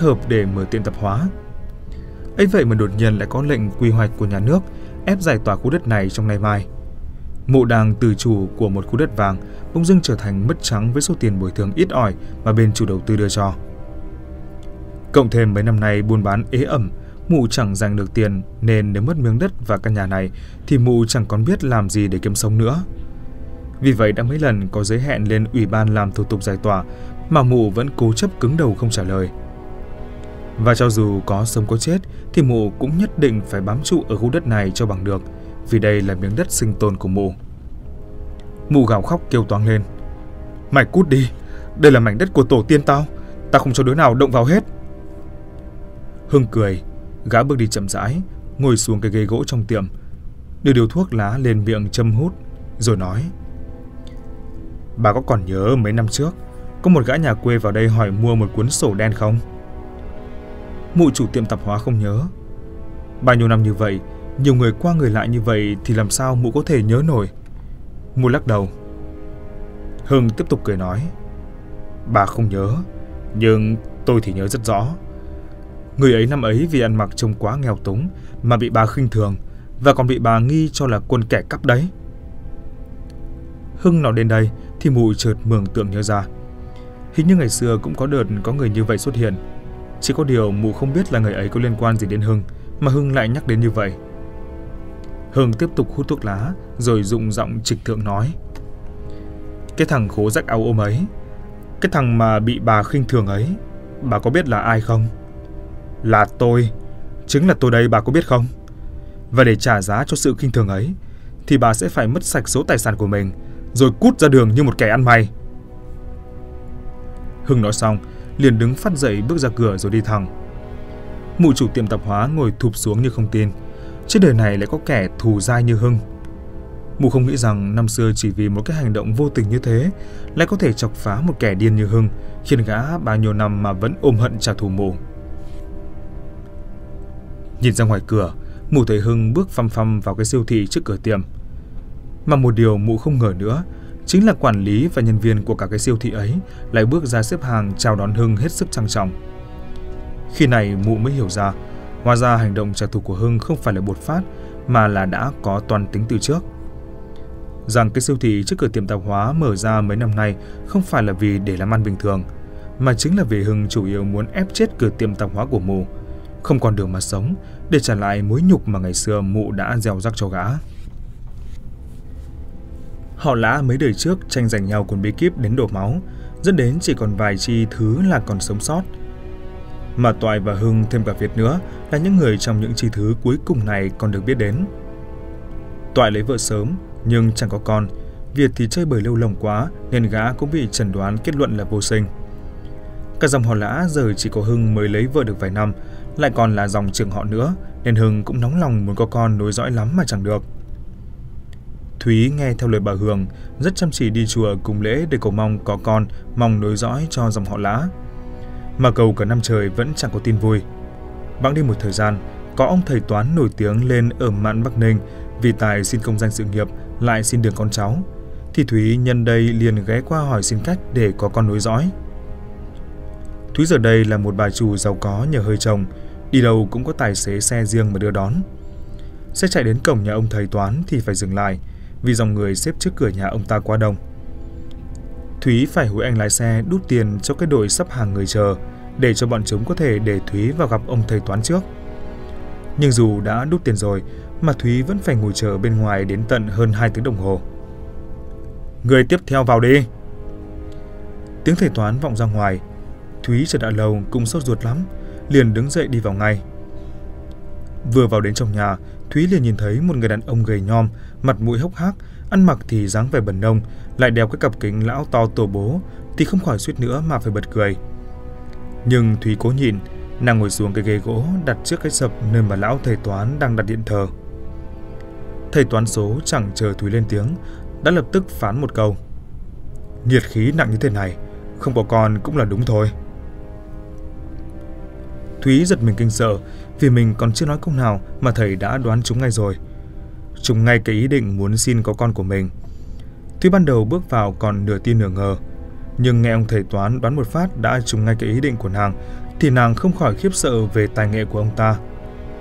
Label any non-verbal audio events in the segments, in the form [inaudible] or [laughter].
hợp để mở tiệm tạp hóa. ấy vậy mà đột nhiên lại có lệnh quy hoạch của nhà nước ép giải tỏa khu đất này trong ngày mai. Mụ đàng từ chủ của một khu đất vàng bỗng dưng trở thành mất trắng với số tiền bồi thường ít ỏi mà bên chủ đầu tư đưa cho. Cộng thêm mấy năm nay buôn bán ế ẩm, mụ chẳng giành được tiền nên nếu mất miếng đất và căn nhà này thì mụ chẳng còn biết làm gì để kiếm sống nữa. Vì vậy đã mấy lần có giới hẹn lên ủy ban làm thủ tục giải tỏa mà mụ vẫn cố chấp cứng đầu không trả lời. Và cho dù có sống có chết thì mụ cũng nhất định phải bám trụ ở khu đất này cho bằng được vì đây là miếng đất sinh tồn của mụ. Mụ gào khóc kêu toáng lên. Mày cút đi, đây là mảnh đất của tổ tiên tao, tao không cho đứa nào động vào hết. Hưng cười, gã bước đi chậm rãi, ngồi xuống cái ghế gỗ trong tiệm, đưa điều thuốc lá lên miệng châm hút, rồi nói. Bà có còn nhớ mấy năm trước, có một gã nhà quê vào đây hỏi mua một cuốn sổ đen không? Mụ chủ tiệm tạp hóa không nhớ. Bao nhiêu năm như vậy, nhiều người qua người lại như vậy thì làm sao mụ có thể nhớ nổi? Mụ lắc đầu. Hưng tiếp tục cười nói. Bà không nhớ, nhưng tôi thì nhớ rất rõ. Người ấy năm ấy vì ăn mặc trông quá nghèo túng mà bị bà khinh thường và còn bị bà nghi cho là quân kẻ cắp đấy. Hưng nói đến đây thì mụ chợt mường tượng nhớ ra. Hình như ngày xưa cũng có đợt có người như vậy xuất hiện. Chỉ có điều mụ không biết là người ấy có liên quan gì đến Hưng mà Hưng lại nhắc đến như vậy. Hưng tiếp tục hút thuốc lá rồi dụng giọng trịch thượng nói. Cái thằng khố rách áo ôm ấy, cái thằng mà bị bà khinh thường ấy, bà có biết là ai không? Là tôi, chính là tôi đây bà có biết không? Và để trả giá cho sự khinh thường ấy, thì bà sẽ phải mất sạch số tài sản của mình, rồi cút ra đường như một kẻ ăn mày. Hưng nói xong, liền đứng phát dậy bước ra cửa rồi đi thẳng. Mụ chủ tiệm tạp hóa ngồi thụp xuống như không tin. Trên đời này lại có kẻ thù dai như Hưng. Mụ không nghĩ rằng năm xưa chỉ vì một cái hành động vô tình như thế lại có thể chọc phá một kẻ điên như Hưng, khiến gã bao nhiêu năm mà vẫn ôm hận trả thù mụ. Nhìn ra ngoài cửa, mụ thấy Hưng bước phăm phăm vào cái siêu thị trước cửa tiệm. Mà một điều mụ không ngờ nữa, chính là quản lý và nhân viên của cả cái siêu thị ấy lại bước ra xếp hàng chào đón Hưng hết sức trang trọng. Khi này mụ mới hiểu ra, hóa ra hành động trả thù của Hưng không phải là bột phát mà là đã có toàn tính từ trước. Rằng cái siêu thị trước cửa tiệm tạp hóa mở ra mấy năm nay không phải là vì để làm ăn bình thường, mà chính là vì Hưng chủ yếu muốn ép chết cửa tiệm tạp hóa của mụ, không còn đường mà sống để trả lại mối nhục mà ngày xưa mụ đã gieo rắc cho gã. Họ lã mấy đời trước tranh giành nhau cuốn bí kíp đến đổ máu, dẫn đến chỉ còn vài chi thứ là còn sống sót. Mà Toại và Hưng thêm cả Việt nữa là những người trong những chi thứ cuối cùng này còn được biết đến. Toại lấy vợ sớm nhưng chẳng có con, Việt thì chơi bời lâu lồng quá nên gã cũng bị chẩn đoán kết luận là vô sinh. Cả dòng họ lã giờ chỉ có Hưng mới lấy vợ được vài năm, lại còn là dòng trưởng họ nữa nên Hưng cũng nóng lòng muốn có con nối dõi lắm mà chẳng được. Thúy nghe theo lời bà Hường, rất chăm chỉ đi chùa cùng lễ để cầu mong có con, mong nối dõi cho dòng họ lã. Mà cầu cả năm trời vẫn chẳng có tin vui. Bẵng đi một thời gian, có ông thầy toán nổi tiếng lên ở mạn Bắc Ninh vì tài xin công danh sự nghiệp, lại xin đường con cháu. Thì Thúy nhân đây liền ghé qua hỏi xin cách để có con nối dõi. Thúy giờ đây là một bà chủ giàu có nhờ hơi chồng, đi đâu cũng có tài xế xe riêng mà đưa đón. Xe chạy đến cổng nhà ông thầy toán thì phải dừng lại, vì dòng người xếp trước cửa nhà ông ta quá đông. Thúy phải hối anh lái xe đút tiền cho cái đội sắp hàng người chờ để cho bọn chúng có thể để Thúy vào gặp ông thầy toán trước. Nhưng dù đã đút tiền rồi mà Thúy vẫn phải ngồi chờ bên ngoài đến tận hơn 2 tiếng đồng hồ. Người tiếp theo vào đi. Tiếng thầy toán vọng ra ngoài. Thúy chờ đã lâu cũng sốt ruột lắm, liền đứng dậy đi vào ngay. Vừa vào đến trong nhà, Thúy liền nhìn thấy một người đàn ông gầy nhom, mặt mũi hốc hác, ăn mặc thì dáng vẻ bẩn nông, lại đeo cái cặp kính lão to tổ bố, thì không khỏi suýt nữa mà phải bật cười. Nhưng Thúy cố nhìn, nàng ngồi xuống cái ghế gỗ đặt trước cái sập nơi mà lão thầy toán đang đặt điện thờ. Thầy toán số chẳng chờ Thúy lên tiếng, đã lập tức phán một câu. Nhiệt khí nặng như thế này, không có con cũng là đúng thôi. Thúy giật mình kinh sợ vì mình còn chưa nói câu nào mà thầy đã đoán chúng ngay rồi trùng ngay cái ý định muốn xin có con của mình. Thúy ban đầu bước vào còn nửa tin nửa ngờ, nhưng nghe ông thầy toán đoán một phát đã trùng ngay cái ý định của nàng, thì nàng không khỏi khiếp sợ về tài nghệ của ông ta.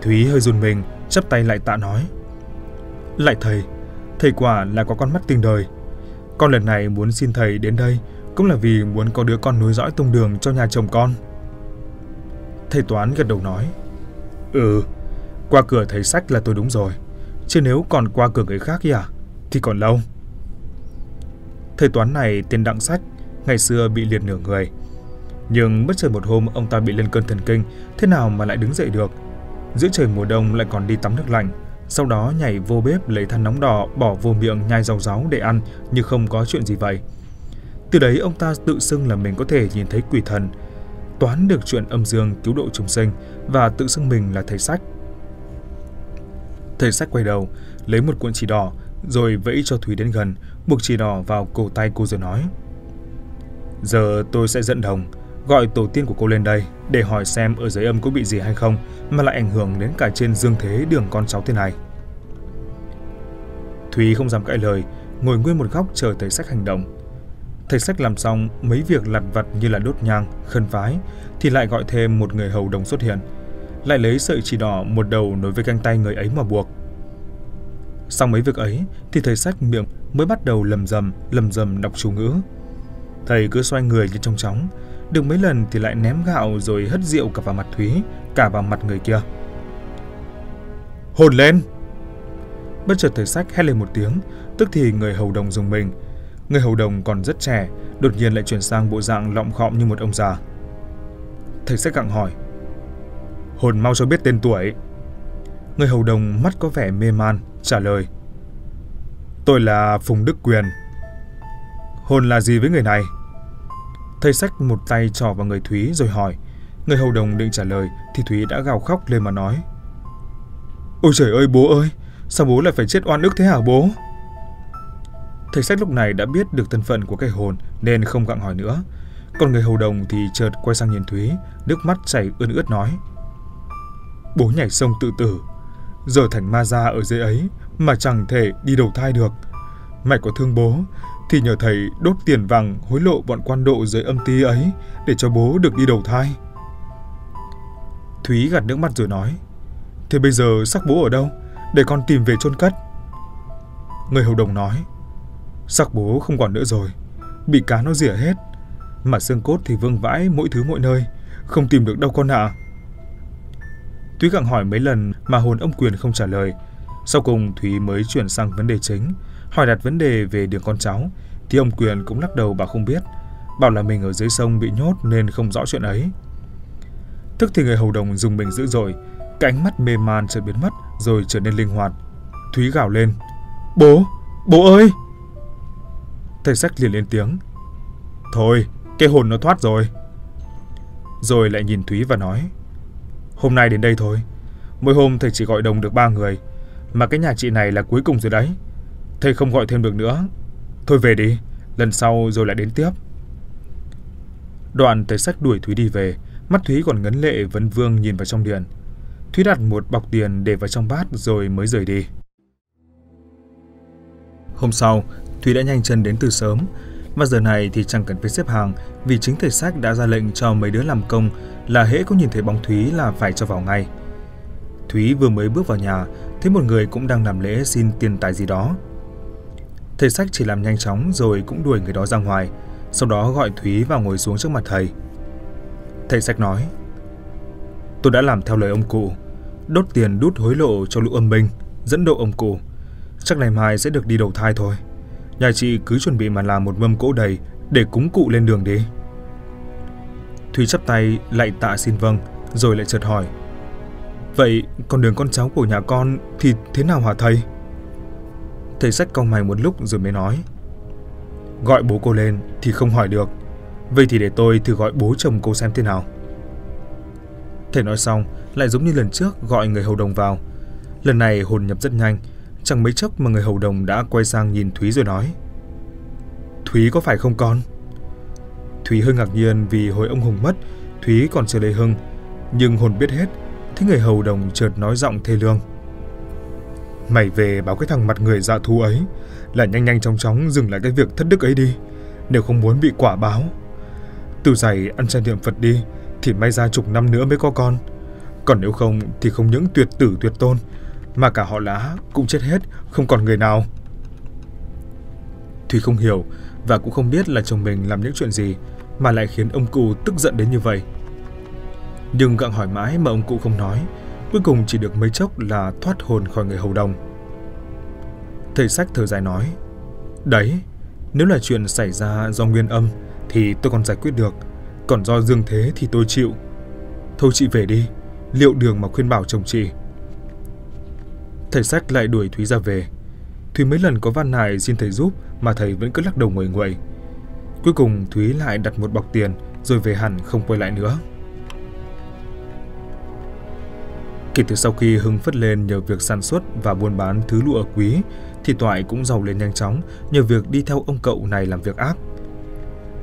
Thúy hơi run mình, chắp tay lại tạ nói. Lại thầy, thầy quả là có con mắt tinh đời. Con lần này muốn xin thầy đến đây cũng là vì muốn có đứa con nối dõi tông đường cho nhà chồng con. Thầy Toán gật đầu nói. Ừ, qua cửa thầy sách là tôi đúng rồi. Chứ nếu còn qua cửa người khác à, thì còn lâu. Thầy Toán này tên Đặng Sách, ngày xưa bị liệt nửa người. Nhưng bất chợt một hôm ông ta bị lên cơn thần kinh, thế nào mà lại đứng dậy được. Giữa trời mùa đông lại còn đi tắm nước lạnh, sau đó nhảy vô bếp lấy than nóng đỏ bỏ vô miệng nhai rau ráu để ăn như không có chuyện gì vậy. Từ đấy ông ta tự xưng là mình có thể nhìn thấy quỷ thần, toán được chuyện âm dương cứu độ chúng sinh và tự xưng mình là thầy sách. Thầy sách quay đầu, lấy một cuộn chỉ đỏ, rồi vẫy cho Thúy đến gần, buộc chỉ đỏ vào cổ tay cô rồi nói. Giờ tôi sẽ dẫn đồng, gọi tổ tiên của cô lên đây để hỏi xem ở dưới âm có bị gì hay không mà lại ảnh hưởng đến cả trên dương thế đường con cháu thế này. Thúy không dám cãi lời, ngồi nguyên một góc chờ thầy sách hành động. Thầy sách làm xong mấy việc lặt vặt như là đốt nhang, khân vái, thì lại gọi thêm một người hầu đồng xuất hiện. Lại lấy sợi chỉ đỏ một đầu nối với găng tay người ấy mà buộc. Sau mấy việc ấy thì thầy sách miệng mới bắt đầu lầm rầm, lầm rầm đọc chú ngữ. Thầy cứ xoay người như trong chóng, được mấy lần thì lại ném gạo rồi hất rượu cả vào mặt Thúy, cả vào mặt người kia. Hồn lên! Bất chợt thầy sách hét lên một tiếng, tức thì người hầu đồng dùng mình, Người hầu đồng còn rất trẻ, đột nhiên lại chuyển sang bộ dạng lọng khọm như một ông già. Thầy sách gặng hỏi. Hồn mau cho biết tên tuổi. Người hầu đồng mắt có vẻ mê man, trả lời. Tôi là Phùng Đức Quyền. Hồn là gì với người này? Thầy sách một tay trò vào người Thúy rồi hỏi. Người hầu đồng định trả lời thì Thúy đã gào khóc lên mà nói. Ôi trời ơi bố ơi, sao bố lại phải chết oan ức thế hả bố? Thầy sách lúc này đã biết được thân phận của cái hồn nên không gặng hỏi nữa. Còn người hầu đồng thì chợt quay sang nhìn Thúy, nước mắt chảy ươn ướt nói. Bố nhảy sông tự tử, giờ thành ma gia ở dưới ấy mà chẳng thể đi đầu thai được. mày có thương bố thì nhờ thầy đốt tiền vàng hối lộ bọn quan độ dưới âm ty ấy để cho bố được đi đầu thai. Thúy gạt nước mắt rồi nói, Thế bây giờ xác bố ở đâu? Để con tìm về chôn cất. Người hầu đồng nói, Sắc bố không còn nữa rồi, bị cá nó rỉa hết. Mà xương cốt thì vương vãi mỗi thứ mỗi nơi, không tìm được đâu con ạ. À. Thúy gặng hỏi mấy lần mà hồn ông Quyền không trả lời. Sau cùng Thúy mới chuyển sang vấn đề chính, hỏi đặt vấn đề về đường con cháu, thì ông Quyền cũng lắc đầu bảo không biết, bảo là mình ở dưới sông bị nhốt nên không rõ chuyện ấy. Tức thì người hầu đồng dùng mình dữ dội, cái ánh mắt mê man chợt biến mất rồi trở nên linh hoạt. Thúy gào lên, bố, bố ơi! Thầy sách liền lên tiếng. Thôi, cái hồn nó thoát rồi. Rồi lại nhìn Thúy và nói. Hôm nay đến đây thôi. Mỗi hôm thầy chỉ gọi đồng được ba người. Mà cái nhà chị này là cuối cùng rồi đấy. Thầy không gọi thêm được nữa. Thôi về đi, lần sau rồi lại đến tiếp. Đoạn thầy sách đuổi Thúy đi về. Mắt Thúy còn ngấn lệ vấn vương nhìn vào trong điện. Thúy đặt một bọc tiền để vào trong bát rồi mới rời đi. Hôm sau, Thúy đã nhanh chân đến từ sớm, và giờ này thì chẳng cần phải xếp hàng vì chính thầy sách đã ra lệnh cho mấy đứa làm công là hễ có nhìn thấy bóng Thúy là phải cho vào ngay. Thúy vừa mới bước vào nhà, thấy một người cũng đang làm lễ xin tiền tài gì đó. Thầy sách chỉ làm nhanh chóng rồi cũng đuổi người đó ra ngoài, sau đó gọi Thúy vào ngồi xuống trước mặt thầy. Thầy sách nói, Tôi đã làm theo lời ông cụ, đốt tiền đút hối lộ cho lũ âm binh, dẫn độ ông cụ. Chắc ngày mai sẽ được đi đầu thai thôi. Nhà chị cứ chuẩn bị mà làm một mâm cỗ đầy để cúng cụ lên đường đi. Thúy chắp tay lại tạ xin vâng, rồi lại chợt hỏi. Vậy con đường con cháu của nhà con thì thế nào hả thầy? Thầy sách cau mày một lúc rồi mới nói. Gọi bố cô lên thì không hỏi được. Vậy thì để tôi thử gọi bố chồng cô xem thế nào. Thầy nói xong, lại giống như lần trước gọi người hầu đồng vào. Lần này hồn nhập rất nhanh, Chẳng mấy chốc mà người hầu đồng đã quay sang nhìn Thúy rồi nói Thúy có phải không con? Thúy hơi ngạc nhiên vì hồi ông Hùng mất Thúy còn chưa lấy hưng Nhưng hồn biết hết Thế người hầu đồng chợt nói giọng thê lương Mày về báo cái thằng mặt người dạ thú ấy Là nhanh nhanh chóng chóng dừng lại cái việc thất đức ấy đi Nếu không muốn bị quả báo Từ giày ăn chay niệm Phật đi thì may ra chục năm nữa mới có con. Còn nếu không thì không những tuyệt tử tuyệt tôn, mà cả họ lá cũng chết hết, không còn người nào. Thùy không hiểu và cũng không biết là chồng mình làm những chuyện gì mà lại khiến ông cụ tức giận đến như vậy. Nhưng gặng hỏi mãi mà ông cụ không nói, cuối cùng chỉ được mấy chốc là thoát hồn khỏi người hầu đồng. Thầy sách thở dài nói, Đấy, nếu là chuyện xảy ra do nguyên âm thì tôi còn giải quyết được, còn do dương thế thì tôi chịu. Thôi chị về đi, liệu đường mà khuyên bảo chồng chị. Thầy sách lại đuổi Thúy ra về. Thúy mấy lần có van nài xin thầy giúp mà thầy vẫn cứ lắc đầu ngồi nguậy. nguậy Cuối cùng Thúy lại đặt một bọc tiền rồi về hẳn không quay lại nữa. Kể từ sau khi Hưng phất lên nhờ việc sản xuất và buôn bán thứ lụa quý, thì Toại cũng giàu lên nhanh chóng nhờ việc đi theo ông cậu này làm việc ác.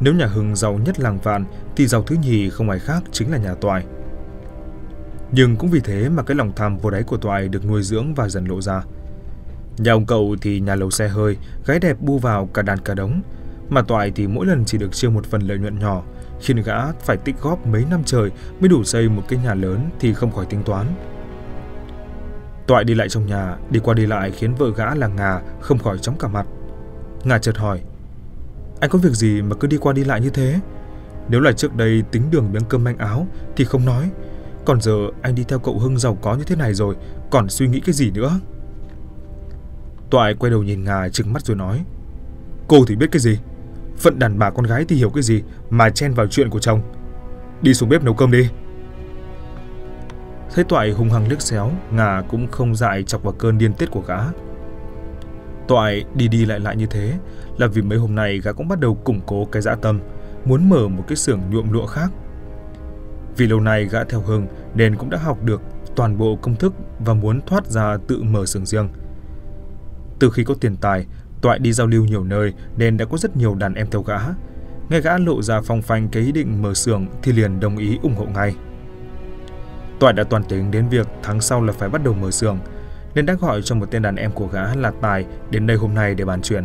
Nếu nhà Hưng giàu nhất làng vạn, thì giàu thứ nhì không ai khác chính là nhà Toại. Nhưng cũng vì thế mà cái lòng tham vô đáy của Toại được nuôi dưỡng và dần lộ ra. Nhà ông cậu thì nhà lầu xe hơi, gái đẹp bu vào cả đàn cả đống, mà Toại thì mỗi lần chỉ được chia một phần lợi nhuận nhỏ, khiến gã phải tích góp mấy năm trời mới đủ xây một cái nhà lớn thì không khỏi tính toán. Toại đi lại trong nhà, đi qua đi lại khiến vợ gã là Ngà không khỏi chóng cả mặt. Ngà chợt hỏi, anh có việc gì mà cứ đi qua đi lại như thế? Nếu là trước đây tính đường miếng cơm manh áo thì không nói, còn giờ anh đi theo cậu Hưng giàu có như thế này rồi, còn suy nghĩ cái gì nữa? Toại quay đầu nhìn Ngà trừng mắt rồi nói, cô thì biết cái gì? Phận đàn bà con gái thì hiểu cái gì mà chen vào chuyện của chồng. Đi xuống bếp nấu cơm đi. Thấy Toại hùng hăng liếc xéo, Ngà cũng không dại chọc vào cơn điên tiết của gã. Toại đi đi lại lại như thế là vì mấy hôm nay gã cũng bắt đầu củng cố cái dã tâm, muốn mở một cái xưởng nhuộm lụa khác. Vì lâu nay gã theo Hưng nên cũng đã học được toàn bộ công thức và muốn thoát ra tự mở xưởng riêng. Từ khi có tiền tài, Toại đi giao lưu nhiều nơi nên đã có rất nhiều đàn em theo gã. Nghe gã lộ ra phong phanh cái ý định mở xưởng thì liền đồng ý ủng hộ ngay. Toại đã toàn tính đến việc tháng sau là phải bắt đầu mở xưởng, nên đã gọi cho một tên đàn em của gã là Tài đến đây hôm nay để bàn chuyện.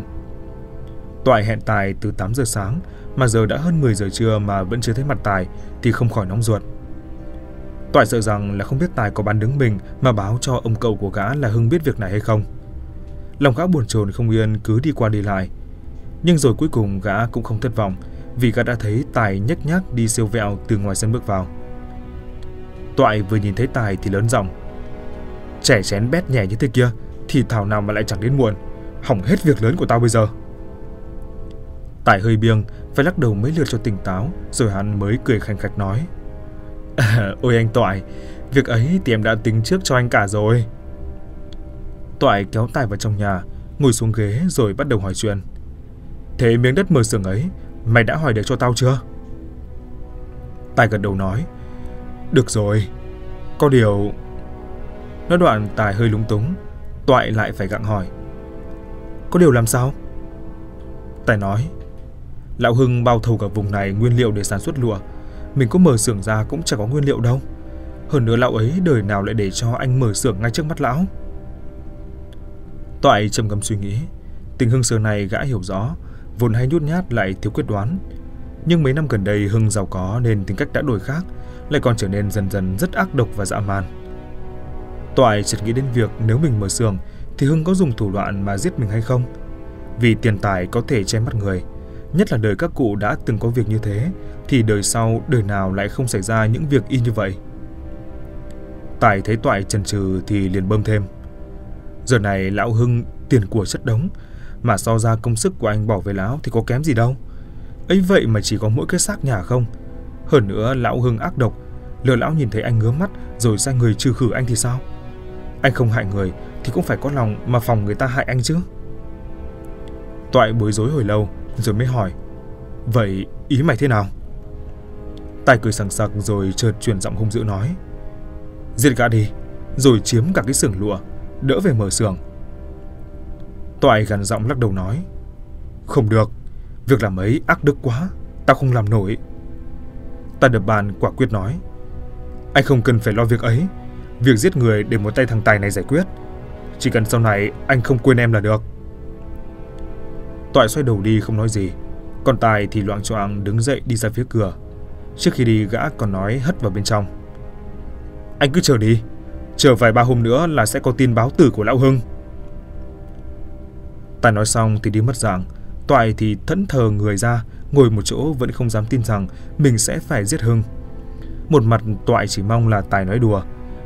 Toại hẹn Tài từ 8 giờ sáng, mà giờ đã hơn 10 giờ trưa mà vẫn chưa thấy mặt Tài thì không khỏi nóng ruột. Toại sợ rằng là không biết Tài có bán đứng mình mà báo cho ông cậu của gã là Hưng biết việc này hay không. Lòng gã buồn chồn không yên cứ đi qua đi lại. Nhưng rồi cuối cùng gã cũng không thất vọng vì gã đã thấy Tài nhếch nhác đi siêu vẹo từ ngoài sân bước vào. Toại vừa nhìn thấy Tài thì lớn giọng. Trẻ chén bét nhẹ như thế kia thì thảo nào mà lại chẳng đến muộn. Hỏng hết việc lớn của tao bây giờ. Tài hơi biêng, phải lắc đầu mấy lượt cho tỉnh táo, rồi hắn mới cười khanh khách nói. À, [laughs] ôi anh Toại, việc ấy thì em đã tính trước cho anh cả rồi. Toại kéo Tài vào trong nhà, ngồi xuống ghế rồi bắt đầu hỏi chuyện. Thế miếng đất mở xưởng ấy, mày đã hỏi được cho tao chưa? Tài gật đầu nói. Được rồi, có điều... Nói đoạn Tài hơi lúng túng, Toại lại phải gặng hỏi. Có điều làm sao? Tài nói, Lão Hưng bao thầu cả vùng này nguyên liệu để sản xuất lụa. Mình có mở xưởng ra cũng chẳng có nguyên liệu đâu. Hơn nữa lão ấy đời nào lại để cho anh mở xưởng ngay trước mắt lão. Toại trầm ngâm suy nghĩ. Tình Hưng xưa này gã hiểu rõ, vốn hay nhút nhát lại thiếu quyết đoán. Nhưng mấy năm gần đây Hưng giàu có nên tính cách đã đổi khác, lại còn trở nên dần dần rất ác độc và dã man. Toại chợt nghĩ đến việc nếu mình mở xưởng thì Hưng có dùng thủ đoạn mà giết mình hay không? Vì tiền tài có thể che mắt người, nhất là đời các cụ đã từng có việc như thế, thì đời sau đời nào lại không xảy ra những việc y như vậy. Tài thấy Toại chần chừ thì liền bơm thêm. Giờ này lão Hưng tiền của chất đống, mà so ra công sức của anh bỏ về lão thì có kém gì đâu. ấy vậy mà chỉ có mỗi cái xác nhà không, hơn nữa lão Hưng ác độc, lừa lão nhìn thấy anh ngứa mắt rồi sai người trừ khử anh thì sao? Anh không hại người thì cũng phải có lòng mà phòng người ta hại anh chứ. Toại bối rối hồi lâu rồi mới hỏi Vậy ý mày thế nào? Tài cười sằng sặc rồi chợt chuyển giọng hung dữ nói Giết gã đi Rồi chiếm cả cái xưởng lụa Đỡ về mở xưởng. Toại gằn giọng lắc đầu nói Không được Việc làm ấy ác đức quá ta không làm nổi. Ta đập bàn quả quyết nói Anh không cần phải lo việc ấy Việc giết người để một tay thằng Tài này giải quyết. Chỉ cần sau này anh không quên em là được. Toại xoay đầu đi không nói gì Còn Tài thì loạn choạng đứng dậy đi ra phía cửa Trước khi đi gã còn nói hất vào bên trong. Anh cứ chờ đi, chờ vài ba hôm nữa là sẽ có tin báo tử của Lão Hưng. Tài nói xong thì đi mất dạng, Toại thì thẫn thờ người ra, ngồi một chỗ vẫn không dám tin rằng mình sẽ phải giết Hưng. Một mặt Toại chỉ mong là Tài nói đùa,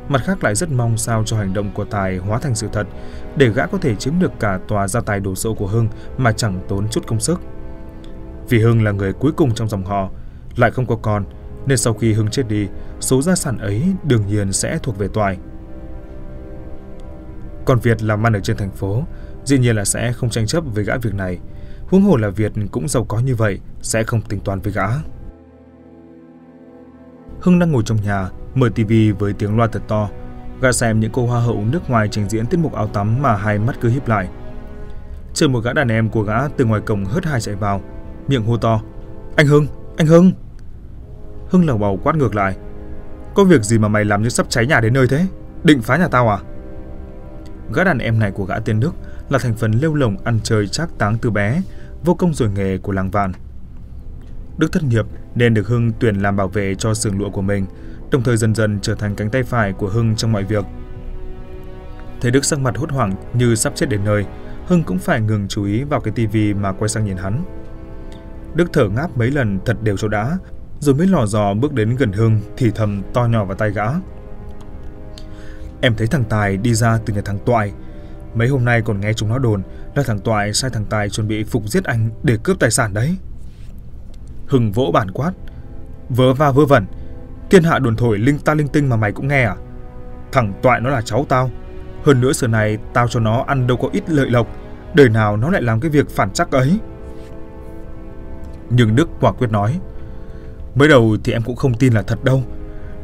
mặt khác lại rất mong sao cho hành động của Tài hóa thành sự thật, để gã có thể chiếm được cả tòa gia tài đồ sộ của Hưng mà chẳng tốn chút công sức. Vì Hưng là người cuối cùng trong dòng họ, lại không có con, nên sau khi Hưng chết đi, số gia sản ấy đương nhiên sẽ thuộc về Toại. Còn Việt làm ăn ở trên thành phố, dĩ nhiên là sẽ không tranh chấp với gã việc này. Huống hồ là Việt cũng giàu có như vậy, sẽ không tính toán với gã. Hưng đang ngồi trong nhà, mở tivi với tiếng loa thật to. Gã xem những cô hoa hậu nước ngoài trình diễn tiết mục áo tắm mà hai mắt cứ híp lại. Chờ một gã đàn em của gã từ ngoài cổng hớt hai chạy vào, miệng hô to. Anh Hưng, anh Hưng! Hưng lầu bầu quát ngược lại. Có việc gì mà mày làm như sắp cháy nhà đến nơi thế? Định phá nhà tao à? Gã đàn em này của gã tên Đức là thành phần lêu lồng ăn chơi trác táng từ bé, vô công rồi nghề của làng Vạn. Đức thất nghiệp nên được Hưng tuyển làm bảo vệ cho xưởng lụa của mình, đồng thời dần dần trở thành cánh tay phải của Hưng trong mọi việc. Thấy Đức sắc mặt hốt hoảng như sắp chết đến nơi, Hưng cũng phải ngừng chú ý vào cái tivi mà quay sang nhìn hắn. Đức thở ngáp mấy lần thật đều cho đã, rồi mới lò dò bước đến gần Hưng thì thầm to nhỏ vào tay gã. Em thấy thằng Tài đi ra từ nhà thằng Toại. Mấy hôm nay còn nghe chúng nó đồn là thằng Toại sai thằng Tài chuẩn bị phục giết anh để cướp tài sản đấy. Hưng vỗ bản quát. Vớ va vớ vẩn. Thiên hạ đồn thổi linh ta linh tinh mà mày cũng nghe à? Thằng Toại nó là cháu tao. Hơn nữa giờ này tao cho nó ăn đâu có ít lợi lộc. Đời nào nó lại làm cái việc phản chắc ấy. Nhưng Đức quả quyết nói. Mới đầu thì em cũng không tin là thật đâu.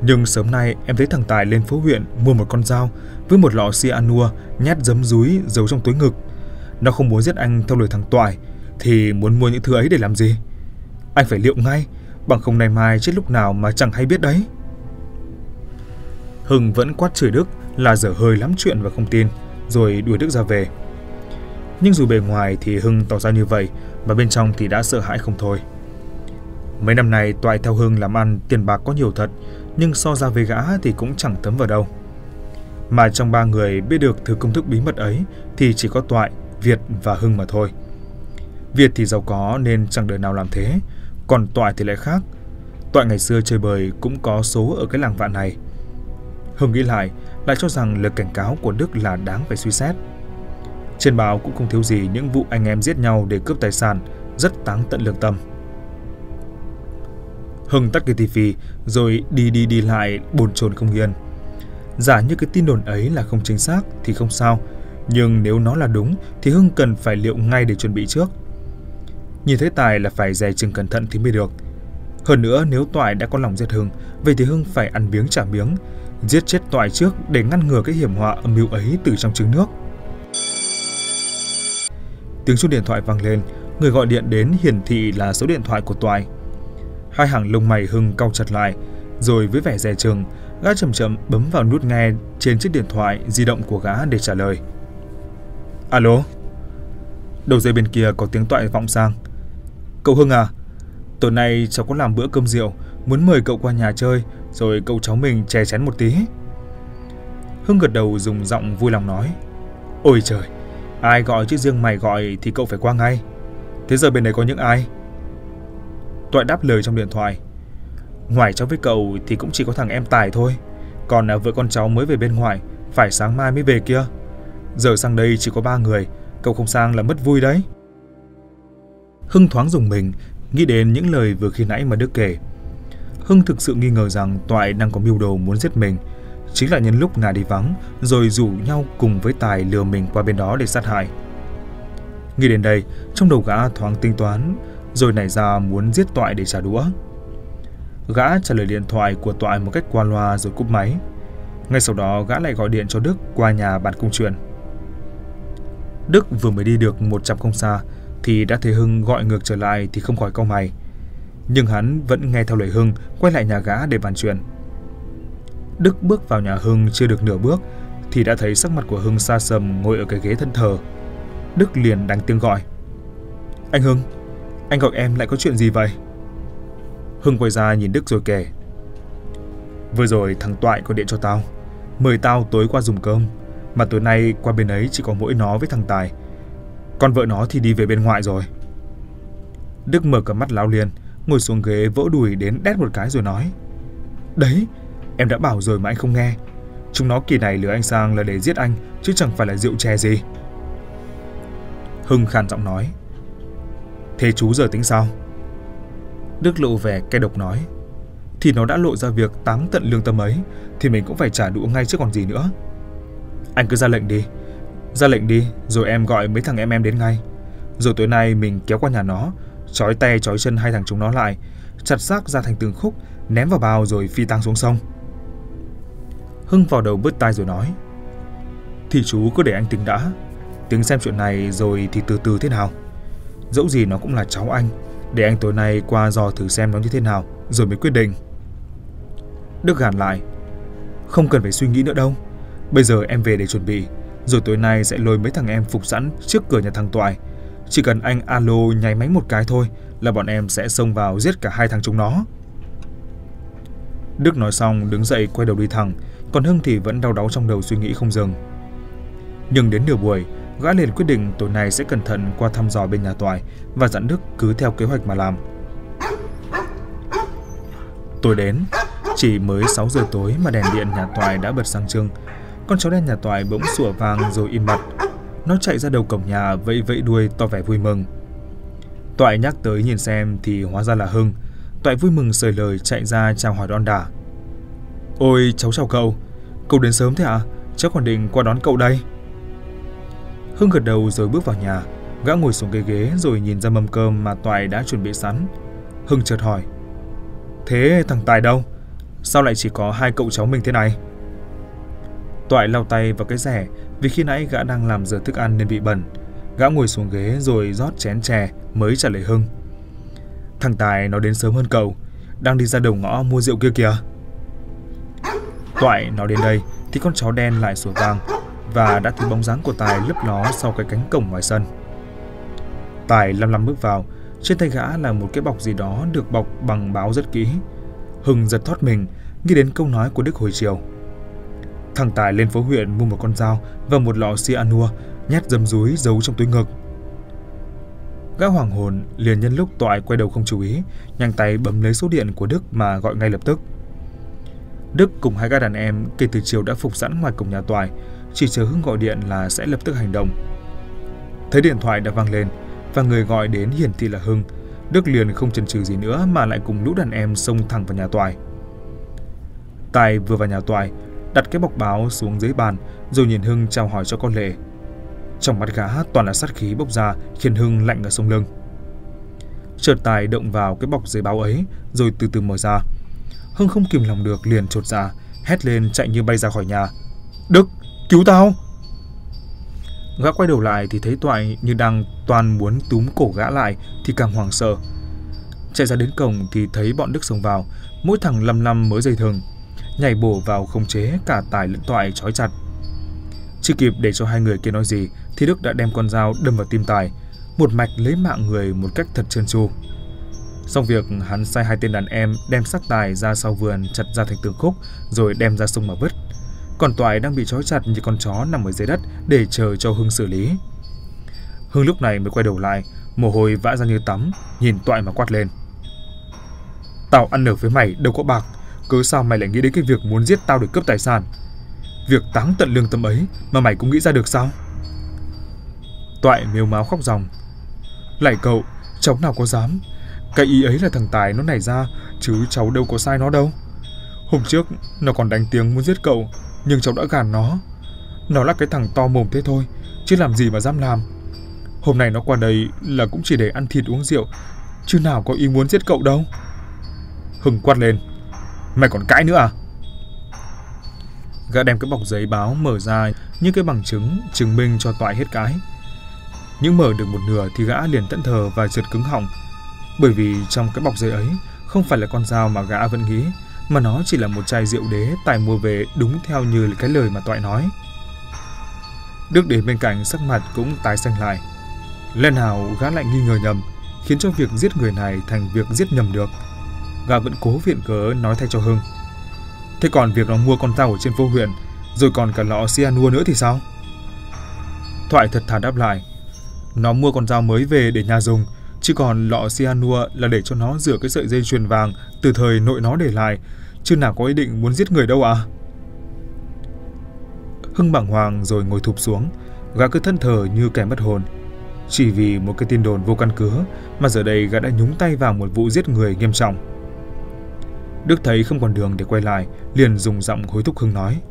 Nhưng sớm nay em thấy thằng Tài lên phố huyện mua một con dao với một lọ cyanua nhát giấm rúi giấu trong túi ngực. Nó không muốn giết anh theo lời thằng Toại thì muốn mua những thứ ấy để làm gì? Anh phải liệu ngay, bằng không nay mai chết lúc nào mà chẳng hay biết đấy. Hưng vẫn quát chửi Đức là dở hơi lắm chuyện và không tin, rồi đuổi Đức ra về. Nhưng dù bề ngoài thì Hưng tỏ ra như vậy, mà bên trong thì đã sợ hãi không thôi. Mấy năm nay Toại theo Hưng làm ăn tiền bạc có nhiều thật, nhưng so ra với gã thì cũng chẳng tấm vào đâu. Mà trong ba người biết được thứ công thức bí mật ấy thì chỉ có Toại, Việt và Hưng mà thôi. Việt thì giàu có nên chẳng đời nào làm thế, còn Toại thì lại khác. Toại ngày xưa chơi bời cũng có số ở cái làng vạn này. Hưng nghĩ lại, lại cho rằng lời cảnh cáo của Đức là đáng phải suy xét. Trên báo cũng không thiếu gì những vụ anh em giết nhau để cướp tài sản, rất táng tận lương tâm. Hưng tắt cái tivi rồi đi đi đi lại bồn chồn không yên. Giả như cái tin đồn ấy là không chính xác thì không sao, nhưng nếu nó là đúng thì Hưng cần phải liệu ngay để chuẩn bị trước. Nhìn thấy Tài là phải dè chừng cẩn thận thì mới được. Hơn nữa nếu Toại đã có lòng giết Hưng, vậy thì Hưng phải ăn miếng trả miếng, giết chết Toại trước để ngăn ngừa cái hiểm họa âm mưu ấy từ trong trứng nước. Tiếng chuông điện thoại vang lên, người gọi điện đến hiển thị là số điện thoại của Toại. Hai hàng lông mày Hưng cau chặt lại, rồi với vẻ dè chừng, gã chậm chậm bấm vào nút nghe trên chiếc điện thoại di động của gã để trả lời. Alo? Đầu dây bên kia có tiếng toại vọng sang. Cậu Hưng à, tối nay cháu có làm bữa cơm rượu, muốn mời cậu qua nhà chơi, rồi cậu cháu mình chè chén một tí. Hưng gật đầu dùng giọng vui lòng nói. Ôi trời, ai gọi chứ riêng mày gọi thì cậu phải qua ngay. Thế giờ bên này có những ai? Toại đáp lời trong điện thoại. Ngoài cháu với cậu thì cũng chỉ có thằng em Tài thôi. Còn à, vợ con cháu mới về bên ngoài, phải sáng mai mới về kia. Giờ sang đây chỉ có ba người, cậu không sang là mất vui đấy. Hưng thoáng dùng mình, nghĩ đến những lời vừa khi nãy mà Đức kể. Hưng thực sự nghi ngờ rằng Toại đang có mưu đồ muốn giết mình. Chính là nhân lúc ngà đi vắng, rồi rủ nhau cùng với Tài lừa mình qua bên đó để sát hại. Nghĩ đến đây, trong đầu gã thoáng tính toán, rồi nảy ra muốn giết Toại để trả đũa. Gã trả lời điện thoại của Toại một cách qua loa rồi cúp máy. Ngay sau đó gã lại gọi điện cho Đức qua nhà bàn công chuyện. Đức vừa mới đi được 100 không xa thì đã thấy Hưng gọi ngược trở lại thì không khỏi cau mày. Nhưng hắn vẫn nghe theo lời Hưng quay lại nhà gã để bàn chuyện. Đức bước vào nhà Hưng chưa được nửa bước thì đã thấy sắc mặt của Hưng xa sầm ngồi ở cái ghế thân thờ. Đức liền đánh tiếng gọi. Anh Hưng, anh gọi em lại có chuyện gì vậy? Hưng quay ra nhìn Đức rồi kể. Vừa rồi thằng Toại có điện cho tao, mời tao tối qua dùng cơm, mà tối nay qua bên ấy chỉ có mỗi nó với thằng Tài. Con vợ nó thì đi về bên ngoại rồi. Đức mở cả mắt láo liền, ngồi xuống ghế vỗ đùi đến đét một cái rồi nói. Đấy, em đã bảo rồi mà anh không nghe. Chúng nó kỳ này lừa anh sang là để giết anh, chứ chẳng phải là rượu chè gì. Hưng khàn giọng nói. Thế chú giờ tính sao? Đức lộ vẻ cay độc nói. Thì nó đã lộ ra việc táng tận lương tâm ấy, thì mình cũng phải trả đũa ngay chứ còn gì nữa. Anh cứ ra lệnh đi. Ra lệnh đi, rồi em gọi mấy thằng em em đến ngay. Rồi tối nay mình kéo qua nhà nó, trói tay trói chân hai thằng chúng nó lại, chặt xác ra thành từng khúc, ném vào bao rồi phi tang xuống sông. Hưng vào đầu bứt tai rồi nói. Thì chú cứ để anh tính đã, tính xem chuyện này rồi thì từ từ thế nào. Dẫu gì nó cũng là cháu anh, để anh tối nay qua dò thử xem nó như thế nào, rồi mới quyết định. Đức gàn lại. Không cần phải suy nghĩ nữa đâu. Bây giờ em về để chuẩn bị, rồi tối nay sẽ lôi mấy thằng em phục sẵn trước cửa nhà thằng Toại. Chỉ cần anh alo nháy máy một cái thôi là bọn em sẽ xông vào giết cả hai thằng chúng nó. Đức nói xong đứng dậy quay đầu đi thẳng, còn Hưng thì vẫn đau đáu trong đầu suy nghĩ không dừng. Nhưng đến nửa buổi, gã liền quyết định tối nay sẽ cẩn thận qua thăm dò bên nhà Toại và dặn Đức cứ theo kế hoạch mà làm. Tối đến, chỉ mới 6 giờ tối mà đèn điện nhà Toại đã bật sáng trưng. Con chó đen nhà Toại bỗng sủa vang rồi im bặt. Nó chạy ra đầu cổng nhà vẫy vẫy đuôi to vẻ vui mừng. Toại nhắc tới nhìn xem thì hóa ra là Hưng. Toại vui mừng sời lời chạy ra chào hỏi đon đả. Ôi cháu chào cậu, cậu đến sớm thế ạ? À? Cháu còn định qua đón cậu đây. Hưng gật đầu rồi bước vào nhà, gã ngồi xuống cái ghế rồi nhìn ra mâm cơm mà Toại đã chuẩn bị sẵn. Hưng chợt hỏi, Thế thằng Tài đâu? Sao lại chỉ có hai cậu cháu mình thế này? Toại lau tay vào cái rẻ vì khi nãy gã đang làm rửa thức ăn nên bị bẩn. Gã ngồi xuống ghế rồi rót chén chè mới trả lời Hưng. Thằng Tài nó đến sớm hơn cậu, đang đi ra đầu ngõ mua rượu kia kìa. Toại nó đến đây thì con chó đen lại sủa vang và đã thấy bóng dáng của Tài lấp ló sau cái cánh cổng ngoài sân. Tài lăm lăm bước vào, trên tay gã là một cái bọc gì đó được bọc bằng báo rất kỹ. Hưng giật thoát mình, nghĩ đến câu nói của Đức hồi chiều. Thằng Tài lên phố huyện mua một con dao và một lọ cyanua nhét dâm dúi giấu trong túi ngực. Gã hoàng hồn liền nhân lúc Toại quay đầu không chú ý, nhanh tay bấm lấy số điện của Đức mà gọi ngay lập tức. Đức cùng hai gã đàn em kể từ chiều đã phục sẵn ngoài cổng nhà Toại, chỉ chờ Hưng gọi điện là sẽ lập tức hành động. Thấy điện thoại đã vang lên và người gọi đến hiển thị là Hưng, Đức liền không chần chừ gì nữa mà lại cùng lũ đàn em xông thẳng vào nhà Toại. Tài vừa vào nhà Toại, đặt cái bọc báo xuống dưới bàn rồi nhìn Hưng chào hỏi cho con lệ. Trong mắt gã toàn là sát khí bốc ra khiến Hưng lạnh ở sông lưng. Chợt Tài động vào cái bọc giấy báo ấy rồi từ từ mở ra. Hưng không kìm lòng được liền trột ra, hét lên chạy như bay ra khỏi nhà. Đức, cứu tao! Gã quay đầu lại thì thấy Toại như đang toàn muốn túm cổ gã lại thì càng hoảng sợ. Chạy ra đến cổng thì thấy bọn Đức xông vào, mỗi thằng lăm lăm mới dây thừng, nhảy bổ vào khống chế cả Tài lẫn Toại trói chặt. Chưa kịp để cho hai người kia nói gì thì Đức đã đem con dao đâm vào tim Tài, một mạch lấy mạng người một cách thật trơn tru. Xong việc, hắn sai hai tên đàn em đem xác Tài ra sau vườn chặt ra thành tường khúc rồi đem ra sông mà vứt. Còn Toại đang bị trói chặt như con chó nằm ở dưới đất để chờ cho Hưng xử lý. Hưng lúc này mới quay đầu lại, mồ hôi vã ra như tắm, nhìn Toại mà quát lên. Tao ăn ở với mày đâu có bạc, cứ sao mày lại nghĩ đến cái việc muốn giết tao để cướp tài sản? Việc táng tận lương tâm ấy mà mày cũng nghĩ ra được sao? Toại mếu máu khóc ròng. Lại cậu, cháu nào có dám. Cái ý ấy là thằng Tài nó nảy ra, chứ cháu đâu có sai nó đâu. Hôm trước, nó còn đánh tiếng muốn giết cậu, nhưng cháu đã gàn nó. Nó là cái thằng to mồm thế thôi, chứ làm gì mà dám làm. Hôm nay nó qua đây là cũng chỉ để ăn thịt uống rượu, chứ nào có ý muốn giết cậu đâu. Hưng quát lên. Mày còn cãi nữa à? Gã đem cái bọc giấy báo mở ra như cái bằng chứng chứng minh cho toại hết cái. Nhưng mở được một nửa thì gã liền tận thờ và giật cứng họng. Bởi vì trong cái bọc giấy ấy không phải là con dao mà gã vẫn nghĩ, mà nó chỉ là một chai rượu đế tài mua về đúng theo như cái lời mà toại nói. Đức đến bên cạnh sắc mặt cũng tái xanh lại. Lần nào gã lại nghi ngờ nhầm, khiến cho việc giết người này thành việc giết nhầm được. gã vẫn cố viện cớ nói thay cho Hưng. Thế còn việc nó mua con tàu ở trên phố huyện, rồi còn cả lọ cyanua nữa thì sao? Thoại thật thà đáp lại. Nó mua con dao mới về để nhà dùng, chứ còn lọ cyanua là để cho nó rửa cái sợi dây chuyền vàng từ thời nội nó để lại, chứ nào có ý định muốn giết người đâu à? Hưng bảng hoàng rồi ngồi thụp xuống, gã cứ thân thờ như kẻ mất hồn. Chỉ vì một cái tin đồn vô căn cứ mà giờ đây gã đã nhúng tay vào một vụ giết người nghiêm trọng. Đức thấy không còn đường để quay lại, liền dùng giọng hối thúc Hưng nói.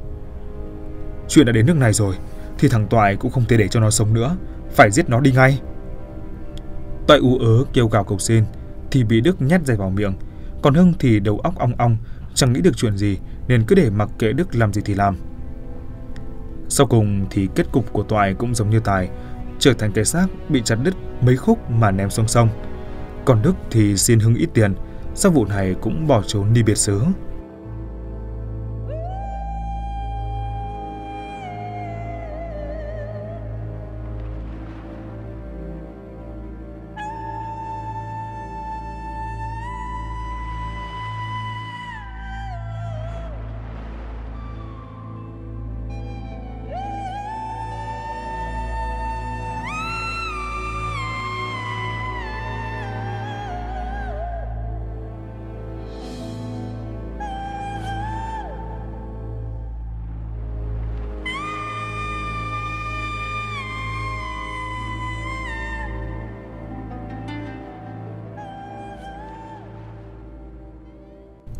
Chuyện đã đến nước này rồi, thì thằng Toại cũng không thể để cho nó sống nữa, phải giết nó đi ngay. Toại ú ớ kêu gào cầu xin, thì bị Đức nhét dây vào miệng, còn Hưng thì đầu óc ong ong, chẳng nghĩ được chuyện gì nên cứ để mặc kệ Đức làm gì thì làm. Sau cùng thì kết cục của Toại cũng giống như Tài, trở thành cái xác bị chặt đứt mấy khúc mà ném xuống sông. Còn Đức thì xin Hưng ít tiền, sau vụ này cũng bỏ trốn đi biệt xứ.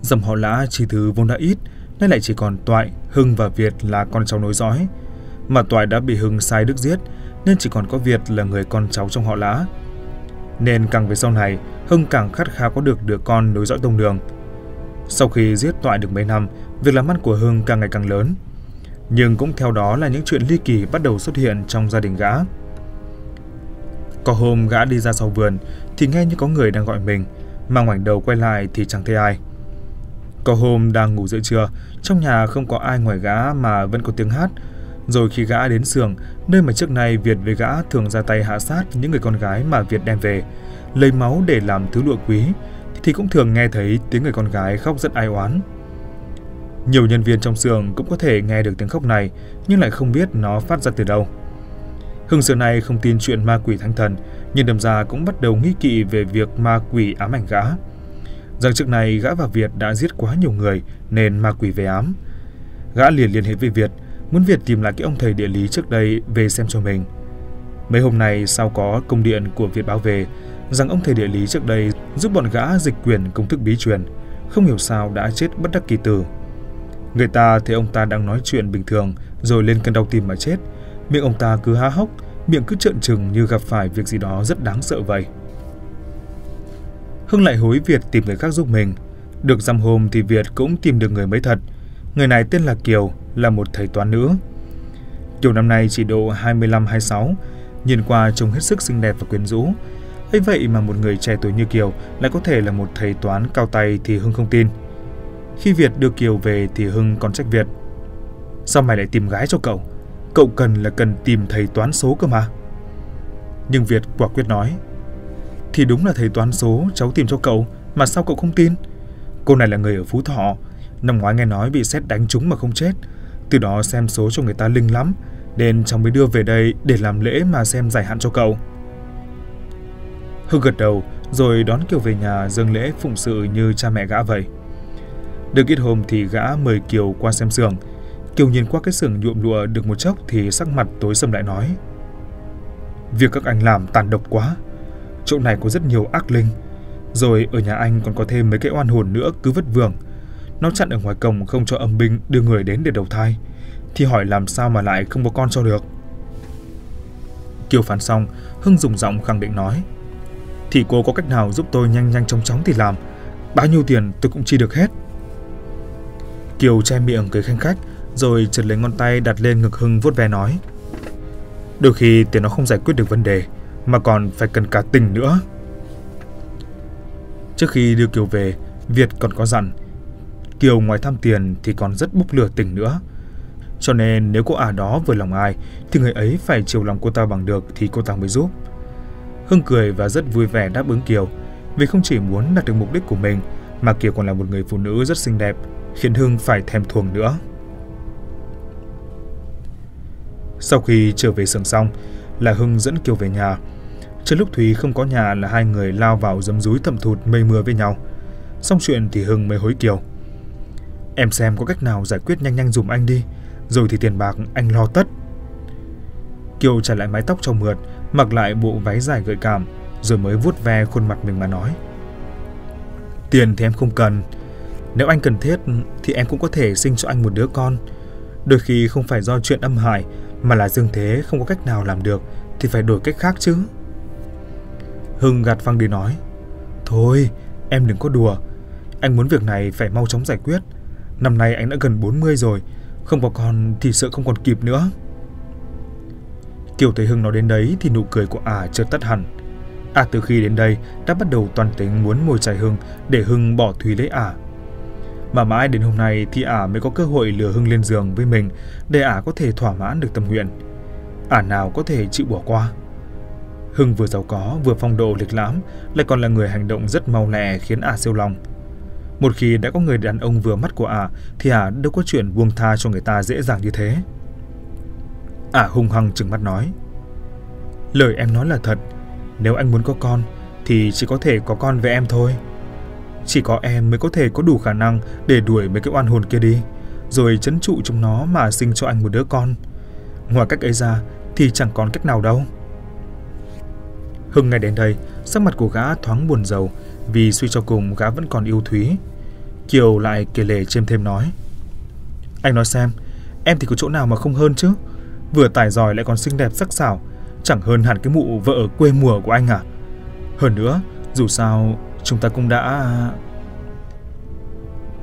Dòng họ lã chỉ thứ vốn đã ít, nay lại chỉ còn Toại, Hưng và Việt là con cháu nối dõi. Mà Toại đã bị Hưng sai đức giết, nên chỉ còn có Việt là người con cháu trong họ lã. Nên càng về sau này, Hưng càng khát khao có được đứa con nối dõi tông đường. Sau khi giết Toại được mấy năm, việc làm ăn của Hưng càng ngày càng lớn. Nhưng cũng theo đó là những chuyện ly kỳ bắt đầu xuất hiện trong gia đình gã. Có hôm gã đi ra sau vườn thì nghe như có người đang gọi mình, mà ngoảnh đầu quay lại thì chẳng thấy ai. Có hôm đang ngủ giữa trưa, trong nhà không có ai ngoài gã mà vẫn có tiếng hát. Rồi khi gã đến xưởng, nơi mà trước nay Việt với gã thường ra tay hạ sát những người con gái mà Việt đem về, lấy máu để làm thứ lụa quý, thì cũng thường nghe thấy tiếng người con gái khóc rất ai oán. Nhiều nhân viên trong xưởng cũng có thể nghe được tiếng khóc này, nhưng lại không biết nó phát ra từ đâu. Hưng xưa này không tin chuyện ma quỷ thánh thần, nhưng đâm ra cũng bắt đầu nghi kỵ về việc ma quỷ ám ảnh gã rằng trước này gã và Việt đã giết quá nhiều người nên ma quỷ về ám. Gã liền liên hệ với Việt, muốn Việt tìm lại cái ông thầy địa lý trước đây về xem cho mình. Mấy hôm nay sau có công điện của Việt báo về rằng ông thầy địa lý trước đây giúp bọn gã dịch quyền công thức bí truyền, không hiểu sao đã chết bất đắc kỳ tử. Người ta thấy ông ta đang nói chuyện bình thường rồi lên cơn đau tim mà chết, miệng ông ta cứ há hốc, miệng cứ trợn trừng như gặp phải việc gì đó rất đáng sợ vậy. Hưng lại hối Việt tìm người khác giúp mình. Được dăm hôm thì Việt cũng tìm được người mới thật. Người này tên là Kiều, là một thầy toán nữ. Kiều năm nay chỉ độ 25-26, nhìn qua trông hết sức xinh đẹp và quyến rũ. ấy vậy mà một người trẻ tuổi như Kiều lại có thể là một thầy toán cao tay thì Hưng không tin. Khi Việt đưa Kiều về thì Hưng còn trách Việt. Sao mày lại tìm gái cho cậu? Cậu cần là cần tìm thầy toán số cơ mà. Nhưng Việt quả quyết nói, thì đúng là thầy toán số, cháu tìm cho cậu, Mà sao cậu không tin? Cô này là người ở Phú Thọ, Năm ngoái nghe nói bị xét đánh trúng mà không chết. Từ đó xem số cho người ta linh lắm, Nên cháu mới đưa về đây để làm lễ mà xem giải hạn cho cậu. Hưng gật đầu, Rồi đón Kiều về nhà dâng lễ phụng sự như cha mẹ gã vậy. Được ít hôm thì gã mời Kiều qua xem xưởng. Kiều nhìn qua cái xưởng nhuộm lụa được một chốc thì sắc mặt tối sầm lại nói, Việc các anh làm tàn độc quá chỗ này có rất nhiều ác linh. Rồi ở nhà anh còn có thêm mấy cái oan hồn nữa cứ vất vưởng. Nó chặn ở ngoài cổng không cho âm binh đưa người đến để đầu thai. Thì hỏi làm sao mà lại không có con cho được. Kiều phán xong, Hưng dùng giọng khẳng định nói. Thì cô có cách nào giúp tôi nhanh nhanh chóng chóng thì làm. Bao nhiêu tiền tôi cũng chi được hết. Kiều che miệng cười khanh khách, rồi chợt lấy ngón tay đặt lên ngực Hưng vuốt ve nói. Đôi khi tiền nó không giải quyết được vấn đề, mà còn phải cần cả tình nữa. Trước khi đưa Kiều về, Việt còn có dặn, Kiều ngoài tham tiền thì còn rất bốc lửa tình nữa. Cho nên nếu cô ả đó vừa lòng ai, thì người ấy phải chiều lòng cô ta bằng được thì cô ta mới giúp. Hưng cười và rất vui vẻ đáp ứng Kiều, vì không chỉ muốn đạt được mục đích của mình, mà Kiều còn là một người phụ nữ rất xinh đẹp, khiến Hưng phải thèm thuồng nữa. Sau khi trở về sưởng xong, là Hưng dẫn Kiều về nhà. Trước lúc Thúy không có nhà là hai người lao vào dấm dúi thầm thụt mây mưa với nhau. Xong chuyện thì Hưng mới hối Kiều. Em xem có cách nào giải quyết nhanh nhanh dùm anh đi, rồi thì tiền bạc anh lo tất. Kiều trả lại mái tóc cho mượt, mặc lại bộ váy dài gợi cảm, rồi mới vuốt ve khuôn mặt mình mà nói. Tiền thì em không cần, nếu anh cần thiết thì em cũng có thể sinh cho anh một đứa con. Đôi khi không phải do chuyện âm hại mà là dương thế không có cách nào làm được thì phải đổi cách khác chứ. Hưng gạt phăng đi nói. Thôi, em đừng có đùa. Anh muốn việc này phải mau chóng giải quyết. Năm nay anh đã gần 40 rồi, không có con thì sợ không còn kịp nữa. Kiều thấy Hưng nói đến đấy thì nụ cười của ả chợt tắt hẳn. À từ khi đến đây đã bắt đầu toàn tính muốn mồi chài Hưng để Hưng bỏ Thúy lấy ả. Mà mãi đến hôm nay thì ả mới có cơ hội lừa Hưng lên giường với mình để ả có thể thỏa mãn được tâm nguyện. Ả nào có thể chịu bỏ qua. Hưng vừa giàu có, vừa phong độ lịch lãm, lại còn là người hành động rất mau lẹ khiến ả siêu lòng. Một khi đã có người đàn ông vừa mắt của ả thì ả đâu có chuyện buông tha cho người ta dễ dàng như thế. Ả hung hăng trừng mắt nói. Lời em nói là thật, nếu anh muốn có con thì chỉ có thể có con với em thôi. Chỉ có em mới có thể có đủ khả năng để đuổi mấy cái oan hồn kia đi, rồi chấn trụ chúng nó mà sinh cho anh một đứa con. Ngoài cách ấy ra thì chẳng còn cách nào đâu. Hưng nghe đến đây, sắc mặt của gã thoáng buồn rầu vì suy cho cùng gã vẫn còn yêu Thúy. Kiều lại kể lể chêm thêm nói. Anh nói xem, em thì có chỗ nào mà không hơn chứ? Vừa tài giỏi lại còn xinh đẹp sắc sảo, chẳng hơn hẳn cái mụ vợ quê mùa của anh à? Hơn nữa, dù sao chúng ta cũng đã...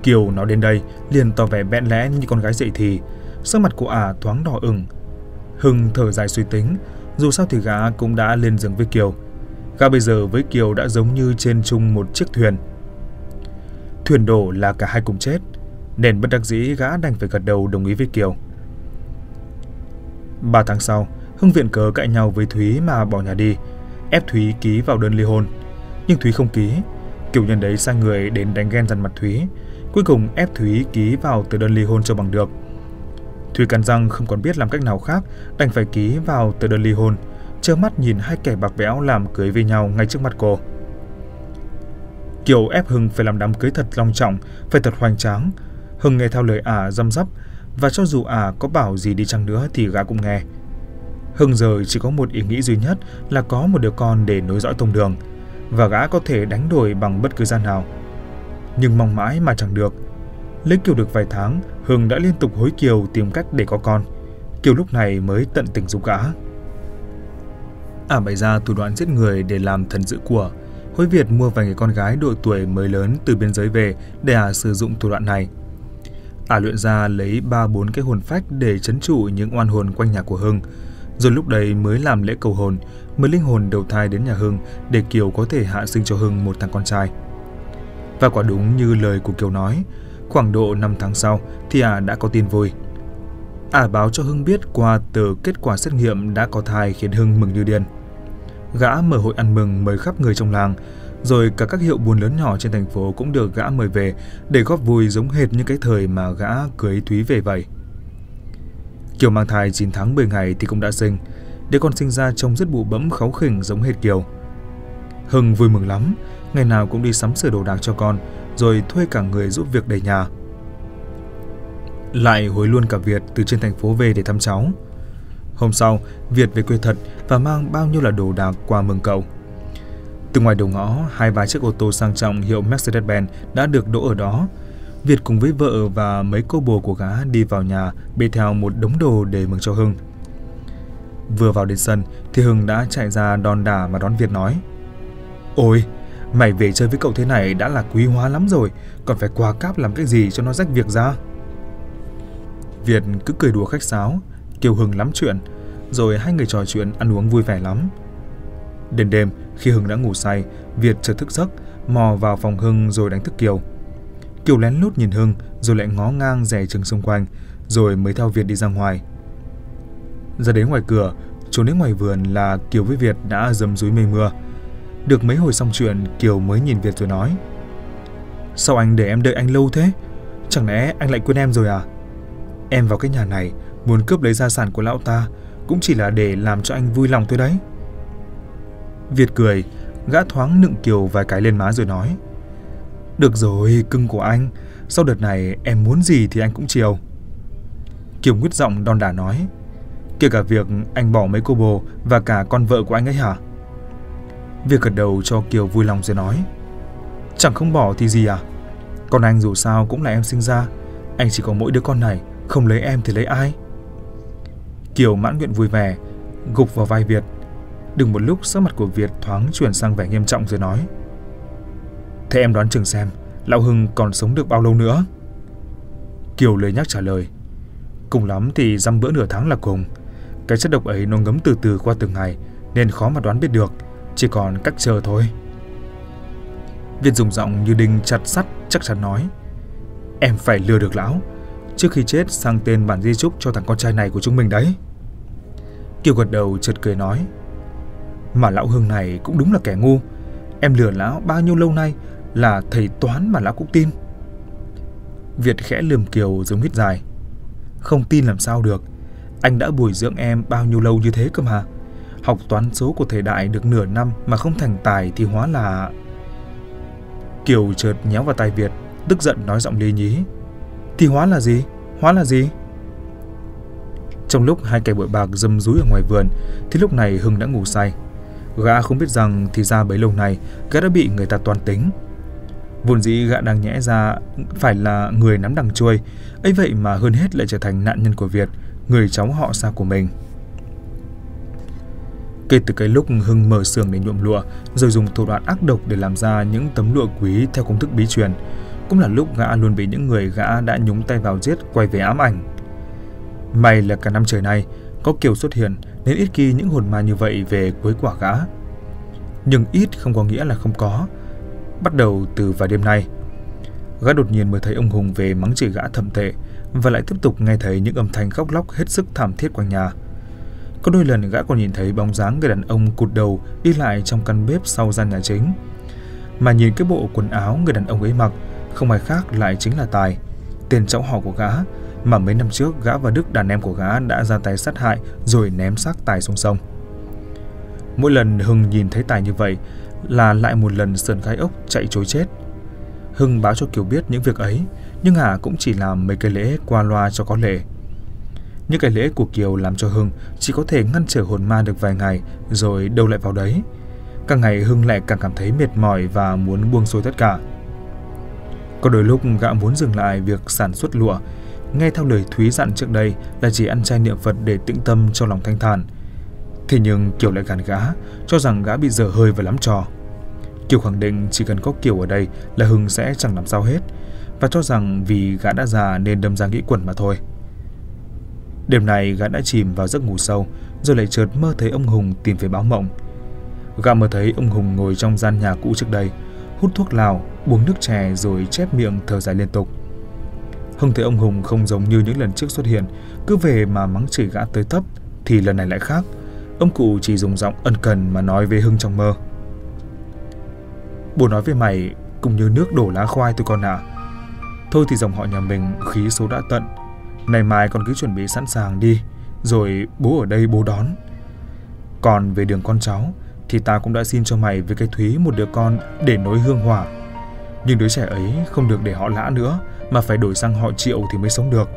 Kiều nói đến đây liền tỏ vẻ bẽn lẽ như con gái dậy thì, sắc mặt của ả thoáng đỏ ửng. Hưng thở dài suy tính, dù sao thì gã cũng đã lên giường với Kiều. Gã bây giờ với Kiều đã giống như trên chung một chiếc thuyền. Thuyền đổ là cả hai cùng chết, nên bất đắc dĩ gã đành phải gật đầu đồng ý với Kiều. Ba tháng sau, Hưng viện cớ cãi nhau với Thúy mà bỏ nhà đi, ép Thúy ký vào đơn ly hôn. Nhưng Thúy không ký, Kiều nhân đấy sai người đến đánh ghen dằn mặt Thúy, cuối cùng ép Thúy ký vào tờ đơn ly hôn cho bằng được. Thùy cắn răng không còn biết làm cách nào khác, đành phải ký vào tờ đơn ly hôn, trơ mắt nhìn hai kẻ bạc bẽo làm cưới với nhau ngay trước mặt cô. Kiều ép Hưng phải làm đám cưới thật long trọng, phải thật hoành tráng. Hưng nghe theo lời ả dăm dắp, và cho dù ả có bảo gì đi chăng nữa thì gã cũng nghe. Hưng giờ chỉ có một ý nghĩ duy nhất là có một đứa con để nối dõi tông đường, và gã có thể đánh đổi bằng bất cứ gian nào. Nhưng mong mãi mà chẳng được. Lấy Kiều được vài tháng, Hưng đã liên tục hối Kiều tìm cách để có con. Kiều lúc này mới tận tình giúp gã. Ả bày ra thủ đoạn giết người để làm thần giữ của. Hối Việt mua vài người con gái độ tuổi mới lớn từ biên giới về để Ả sử dụng thủ đoạn này. Ả luyện ra lấy ba bốn cái hồn phách để chấn trụ những oan hồn quanh nhà của Hưng, rồi lúc đấy mới làm lễ cầu hồn, mới linh hồn đầu thai đến nhà Hưng để Kiều có thể hạ sinh cho Hưng một thằng con trai. Và quả đúng như lời của Kiều nói, khoảng độ 5 tháng sau thì Ả đã có tin vui. Ả báo cho Hưng biết qua từ kết quả xét nghiệm đã có thai khiến Hưng mừng như điên. Gã mở hội ăn mừng mời khắp người trong làng, rồi cả các hiệu buôn lớn nhỏ trên thành phố cũng được gã mời về để góp vui giống hệt như cái thời mà gã cưới Thúy về vậy. Kiều mang thai 9 tháng 10 ngày thì cũng đã sinh, đứa con sinh ra trông rất bụ bẫm kháu khỉnh giống hệt Kiều. Hưng vui mừng lắm, ngày nào cũng đi sắm sửa đồ đạc cho con, rồi thuê cả người giúp việc đầy nhà. Lại hối luôn cả Việt từ trên thành phố về để thăm cháu. Hôm sau, Việt về quê thật và mang bao nhiêu là đồ đạc qua mừng cậu. Từ ngoài đầu ngõ, hai ba chiếc ô tô sang trọng hiệu Mercedes-Benz đã được đỗ ở đó. Việt cùng với vợ và mấy cô bồ của gã đi vào nhà bê theo một đống đồ để mừng cho Hưng. Vừa vào đến sân thì Hưng đã chạy ra đòn đả mà đón Việt nói Ôi, mày về chơi với cậu thế này đã là quý hóa lắm rồi, còn phải quà cáp làm cái gì cho nó rách việc ra. Việt cứ cười đùa khách sáo, Kiều Hưng lắm chuyện, rồi hai người trò chuyện ăn uống vui vẻ lắm. Đêm đêm, khi Hưng đã ngủ say, Việt chợt thức giấc, mò vào phòng Hưng rồi đánh thức Kiều. Kiều lén lút nhìn Hưng, rồi lại ngó ngang rẻ chừng xung quanh, rồi mới theo Việt đi ra ngoài. Ra đến ngoài cửa, trốn đến ngoài vườn là Kiều với Việt đã dầm dúi mây mưa. Được mấy hồi xong chuyện, Kiều mới nhìn Việt rồi nói. Sao anh để em đợi anh lâu thế? Chẳng lẽ anh lại quên em rồi à? Em vào cái nhà này muốn cướp lấy gia sản của lão ta cũng chỉ là để làm cho anh vui lòng thôi đấy. Việt cười, gã thoáng nựng Kiều vài cái lên má rồi nói. Được rồi, cưng của anh, sau đợt này em muốn gì thì anh cũng chiều. Kiều nguyết giọng đòn đả nói. Kể cả việc anh bỏ mấy cô bồ và cả con vợ của anh ấy hả? Việc gật đầu cho Kiều vui lòng rồi nói. Chẳng không bỏ thì gì à? Còn anh dù sao cũng là em sinh ra. Anh chỉ có mỗi đứa con này, không lấy em thì lấy ai? Kiều mãn nguyện vui vẻ, gục vào vai Việt. Đừng một lúc sắc mặt của Việt thoáng chuyển sang vẻ nghiêm trọng rồi nói. Thế em đoán chừng xem, Lão Hưng còn sống được bao lâu nữa? Kiều lời nhắc trả lời. Cùng lắm thì dăm bữa nửa tháng là cùng. Cái chất độc ấy nó ngấm từ từ qua từng ngày, nên khó mà đoán biết được, chỉ còn cách chờ thôi. Việt dùng giọng như đinh chặt sắt chắc chắn nói. Em phải lừa được lão, trước khi chết sang tên bản di trúc cho thằng con trai này của chúng mình đấy. Kiều gật đầu chợt cười nói. Mà lão Hương này cũng đúng là kẻ ngu. Em lừa lão bao nhiêu lâu nay là thầy toán mà lão cũng tin. Việt khẽ lườm Kiều giống hít dài. Không tin làm sao được. Anh đã bồi dưỡng em bao nhiêu lâu như thế cơ mà. Học toán số của thầy Đại được nửa năm mà không thành tài thì hóa là... Kiều chợt nhéo vào tay Việt, tức giận nói giọng lý nhí. Thì hóa là gì? Hóa là gì? Trong lúc hai kẻ bội bạc dâm rúi ở ngoài vườn, thì lúc này Hưng đã ngủ say. Gã không biết rằng thì ra bấy lâu này gã đã bị người ta toan tính. Vốn dĩ gã đang nhẽ ra phải là người nắm đằng chui, ấy vậy mà hơn hết lại trở thành nạn nhân của Việt, người cháu họ xa của mình. Kể từ cái lúc Hưng mở xưởng để nhuộm lụa, rồi dùng thủ đoạn ác độc để làm ra những tấm lụa quý theo công thức bí truyền, cũng là lúc gã luôn bị những người gã đã nhúng tay vào giết quay về ám ảnh. May là cả năm trời nay, có Kiều xuất hiện nên ít khi những hồn ma như vậy về cuối quả gã. Nhưng ít không có nghĩa là không có. Bắt đầu từ vài đêm nay, gã đột nhiên mới thấy ông Hùng về mắng chửi gã thầm tệ và lại tiếp tục nghe thấy những âm thanh khóc lóc hết sức thảm thiết quanh nhà. Có đôi lần gã còn nhìn thấy bóng dáng người đàn ông cụt đầu đi lại trong căn bếp sau gian nhà chính. Mà nhìn cái bộ quần áo người đàn ông ấy mặc, không ai khác lại chính là Tài, tên cháu họ của gã, mà mấy năm trước gã và Đức đàn em của gã đã ra tay sát hại rồi ném xác Tài xuống sông. Mỗi lần Hưng nhìn thấy Tài như vậy là lại một lần sườn gai ốc chạy trối chết. Hưng báo cho Kiều biết những việc ấy, nhưng Hà cũng chỉ làm mấy cái lễ qua loa cho có lệ. Những cái lễ của Kiều làm cho Hưng chỉ có thể ngăn trở hồn ma được vài ngày rồi đâu lại vào đấy. Càng ngày Hưng lại càng cảm thấy mệt mỏi và muốn buông xuôi tất cả. Có đôi lúc gã muốn dừng lại việc sản xuất lụa, nghe theo lời Thúy dặn trước đây là chỉ ăn chay niệm Phật để tĩnh tâm cho lòng thanh thản. Thế nhưng Kiều lại gàn gã, cho rằng gã bị dở hơi và lắm trò. Kiều khẳng định chỉ cần có Kiều ở đây là Hưng sẽ chẳng làm sao hết, và cho rằng vì gã đã già nên đâm ra nghĩ quẩn mà thôi. Đêm này gã đã chìm vào giấc ngủ sâu, rồi lại chợt mơ thấy ông Hùng tìm về báo mộng. Gã mơ thấy ông Hùng ngồi trong gian nhà cũ trước đây, hút thuốc lào, uống nước chè rồi chép miệng thở dài liên tục. Hưng thấy ông Hùng không giống như những lần trước xuất hiện, cứ về mà mắng chửi gã tới thấp, thì lần này lại khác. Ông cụ chỉ dùng giọng ân cần mà nói với Hưng trong mơ. Bố nói với mày cũng như nước đổ lá khoai tôi con ạ. À. Thôi thì dòng họ nhà mình khí số đã tận, Ngày mai con cứ chuẩn bị sẵn sàng đi, rồi bố ở đây bố đón. Còn về đường con cháu, thì ta cũng đã xin cho mày với cái Thúy một đứa con để nối hương hỏa. Nhưng đứa trẻ ấy không được để họ lã nữa, mà phải đổi sang họ triệu thì mới sống được.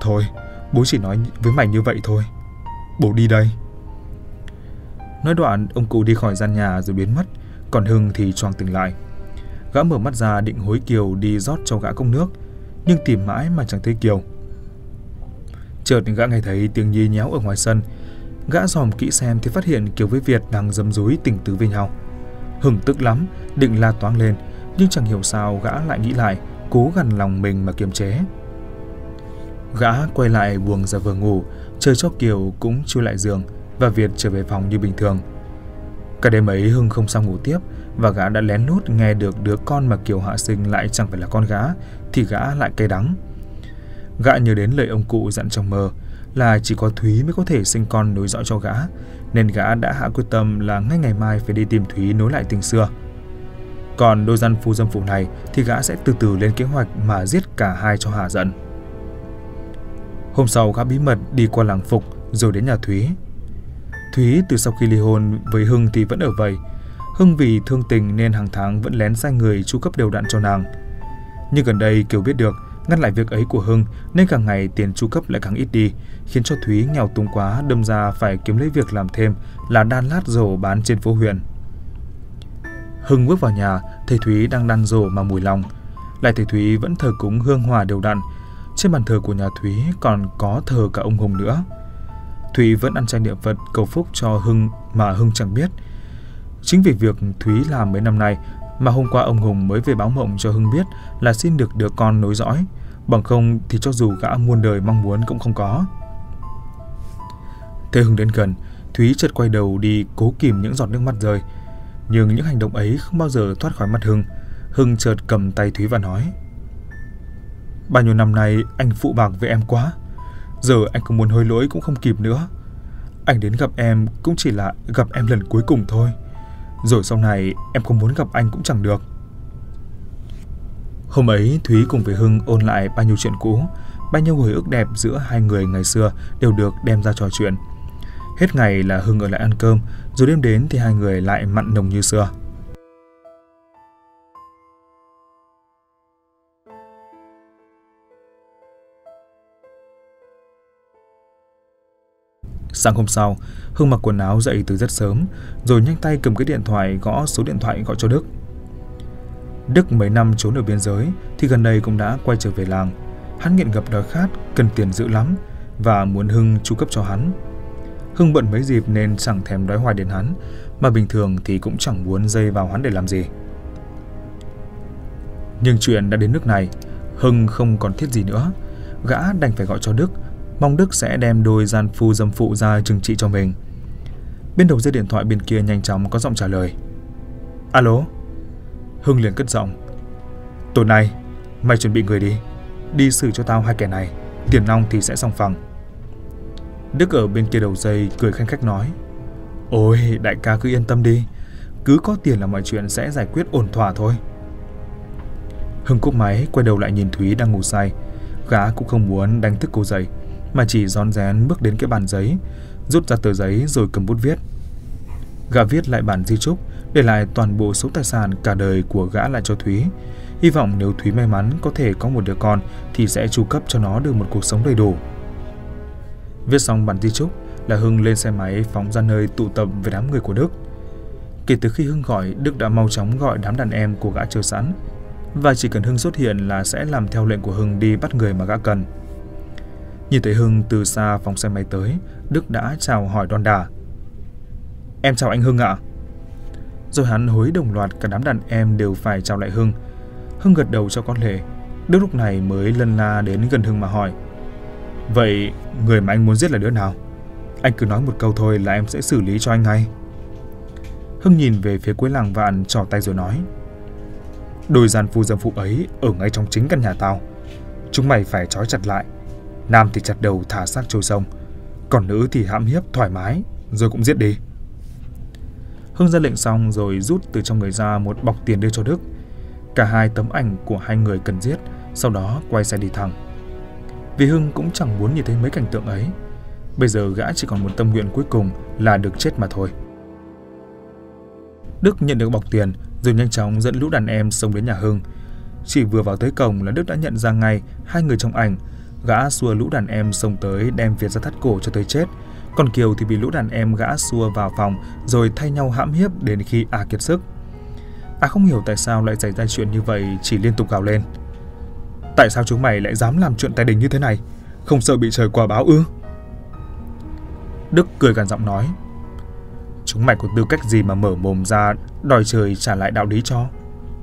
Thôi, bố chỉ nói với mày như vậy thôi. Bố đi đây. Nói đoạn, ông cụ đi khỏi gian nhà rồi biến mất, còn Hưng thì choàng tỉnh lại. Gã mở mắt ra định hối Kiều đi rót cho gã công nước, nhưng tìm mãi mà chẳng thấy Kiều. Chợt gã nghe thấy tiếng nhí nhéo ở ngoài sân. Gã dòm kỹ xem thì phát hiện Kiều với Việt đang dâm dúi tình tứ với nhau. Hừng tức lắm, định la toáng lên, nhưng chẳng hiểu sao gã lại nghĩ lại, cố gần lòng mình mà kiềm chế. Gã quay lại buồng ra vừa ngủ, chờ cho Kiều cũng chui lại giường và Việt trở về phòng như bình thường. Cả đêm ấy Hưng không sao ngủ tiếp và gã đã lén lút nghe được đứa con mà Kiều hạ sinh lại chẳng phải là con gã thì gã lại cay đắng. Gã nhớ đến lời ông cụ dặn trong mơ là chỉ có Thúy mới có thể sinh con nối dõi cho gã, nên gã đã hạ quyết tâm là ngay ngày mai phải đi tìm Thúy nối lại tình xưa. Còn đôi dân phu dâm phụ này thì gã sẽ từ từ lên kế hoạch mà giết cả hai cho hạ giận. Hôm sau gã bí mật đi qua làng Phục rồi đến nhà Thúy. Thúy từ sau khi ly hôn với Hưng thì vẫn ở vậy. Hưng vì thương tình nên hàng tháng vẫn lén sai người chu cấp đều đặn cho nàng. Nhưng gần đây Kiều biết được ngăn lại việc ấy của Hưng nên càng ngày tiền chu cấp lại càng ít đi, khiến cho Thúy nghèo túng quá đâm ra phải kiếm lấy việc làm thêm là đan lát dầu bán trên phố huyện. Hưng bước vào nhà, thầy Thúy đang đan rổ mà mùi lòng. Lại thầy Thúy vẫn thờ cúng hương hòa đều đặn. Trên bàn thờ của nhà Thúy còn có thờ cả ông Hùng nữa. Thúy vẫn ăn chay niệm Phật cầu phúc cho Hưng mà Hưng chẳng biết. Chính vì việc Thúy làm mấy năm nay mà hôm qua ông Hùng mới về báo mộng cho Hưng biết là xin được đứa con nối dõi, bằng không thì cho dù gã muôn đời mong muốn cũng không có. Thế Hưng đến gần, Thúy chợt quay đầu đi cố kìm những giọt nước mắt rơi. Nhưng những hành động ấy không bao giờ thoát khỏi mắt Hưng. Hưng chợt cầm tay Thúy và nói Bao nhiêu năm nay anh phụ bạc với em quá Giờ anh có muốn hối lỗi cũng không kịp nữa Anh đến gặp em cũng chỉ là gặp em lần cuối cùng thôi rồi sau này em không muốn gặp anh cũng chẳng được. Hôm ấy, Thúy cùng với Hưng ôn lại bao nhiêu chuyện cũ, Bao nhiêu hồi ức đẹp giữa hai người ngày xưa đều được đem ra trò chuyện. Hết ngày là Hưng ở lại ăn cơm Rồi đêm đến thì hai người lại mặn nồng như xưa. Sáng hôm sau, Hưng mặc quần áo dậy từ rất sớm, rồi nhanh tay cầm cái điện thoại gõ số điện thoại gọi cho Đức. Đức mấy năm trốn ở biên giới thì gần đây cũng đã quay trở về làng. Hắn nghiện ngập đói khát, cần tiền dữ lắm và muốn Hưng chu cấp cho hắn. Hưng bận mấy dịp nên chẳng thèm đói hoài đến hắn, mà bình thường thì cũng chẳng muốn dây vào hắn để làm gì. Nhưng chuyện đã đến nước này, Hưng không còn thiết gì nữa. Gã đành phải gọi cho Đức mong Đức sẽ đem đôi gian phu dâm phụ ra trừng trị cho mình. Bên đầu dây điện thoại bên kia nhanh chóng có giọng trả lời. Alo? Hưng liền cất giọng. Tối nay, mày chuẩn bị người đi. Đi xử cho tao hai kẻ này. Tiền nong thì sẽ xong phẳng. Đức ở bên kia đầu dây cười khanh khách nói. Ôi, đại ca cứ yên tâm đi. Cứ có tiền là mọi chuyện sẽ giải quyết ổn thỏa thôi. Hưng cúp máy, quay đầu lại nhìn Thúy đang ngủ say. Gã cũng không muốn đánh thức cô dậy mà chỉ rón rén bước đến cái bàn giấy, rút ra tờ giấy rồi cầm bút viết. Gã viết lại bản di chúc, để lại toàn bộ số tài sản cả đời của gã lại cho Thúy. Hy vọng nếu Thúy may mắn có thể có một đứa con thì sẽ chu cấp cho nó được một cuộc sống đầy đủ. Viết xong bản di chúc là Hưng lên xe máy phóng ra nơi tụ tập với đám người của Đức. Kể từ khi Hưng gọi, Đức đã mau chóng gọi đám đàn em của gã chờ sẵn. Và chỉ cần Hưng xuất hiện là sẽ làm theo lệnh của Hưng đi bắt người mà gã cần. Nhìn thấy Hưng từ xa phóng xe máy tới, Đức đã chào hỏi đon đà. Em chào anh Hưng ạ. Rồi hắn hối đồng loạt cả đám đàn em đều phải chào lại Hưng. Hưng gật đầu cho con lệ. Đức lúc này mới lân la đến gần Hưng mà hỏi. Vậy người mà anh muốn giết là đứa nào? Anh cứ nói một câu thôi là em sẽ xử lý cho anh ngay. Hưng nhìn về phía cuối làng vạn trỏ tay rồi nói. Đôi gian phu dâm phụ ấy ở ngay trong chính căn nhà tao. Chúng mày phải trói chặt lại Nam thì chặt đầu thả xác trôi sông, còn nữ thì hãm hiếp thoải mái, rồi cũng giết đi. Hưng ra lệnh xong rồi rút từ trong người ra một bọc tiền đưa cho Đức. Cả hai tấm ảnh của hai người cần giết, sau đó quay xe đi thẳng. Vì Hưng cũng chẳng muốn nhìn thấy mấy cảnh tượng ấy. Bây giờ gã chỉ còn một tâm nguyện cuối cùng là được chết mà thôi. Đức nhận được bọc tiền rồi nhanh chóng dẫn lũ đàn em xông đến nhà Hưng. Chỉ vừa vào tới cổng là Đức đã nhận ra ngay hai người trong ảnh Gã xua lũ đàn em xông tới đem Việt ra thắt cổ cho tới chết. Còn Kiều thì bị lũ đàn em gã xua vào phòng, rồi thay nhau hãm hiếp đến khi A kiệt sức. A không hiểu tại sao lại xảy ra chuyện như vậy, chỉ liên tục gào lên. Tại sao chúng mày lại dám làm chuyện tài đình như thế này? Không sợ bị trời quả báo ư? Đức cười gằn giọng nói. Chúng mày có tư cách gì mà mở mồm ra đòi trời trả lại đạo lý cho?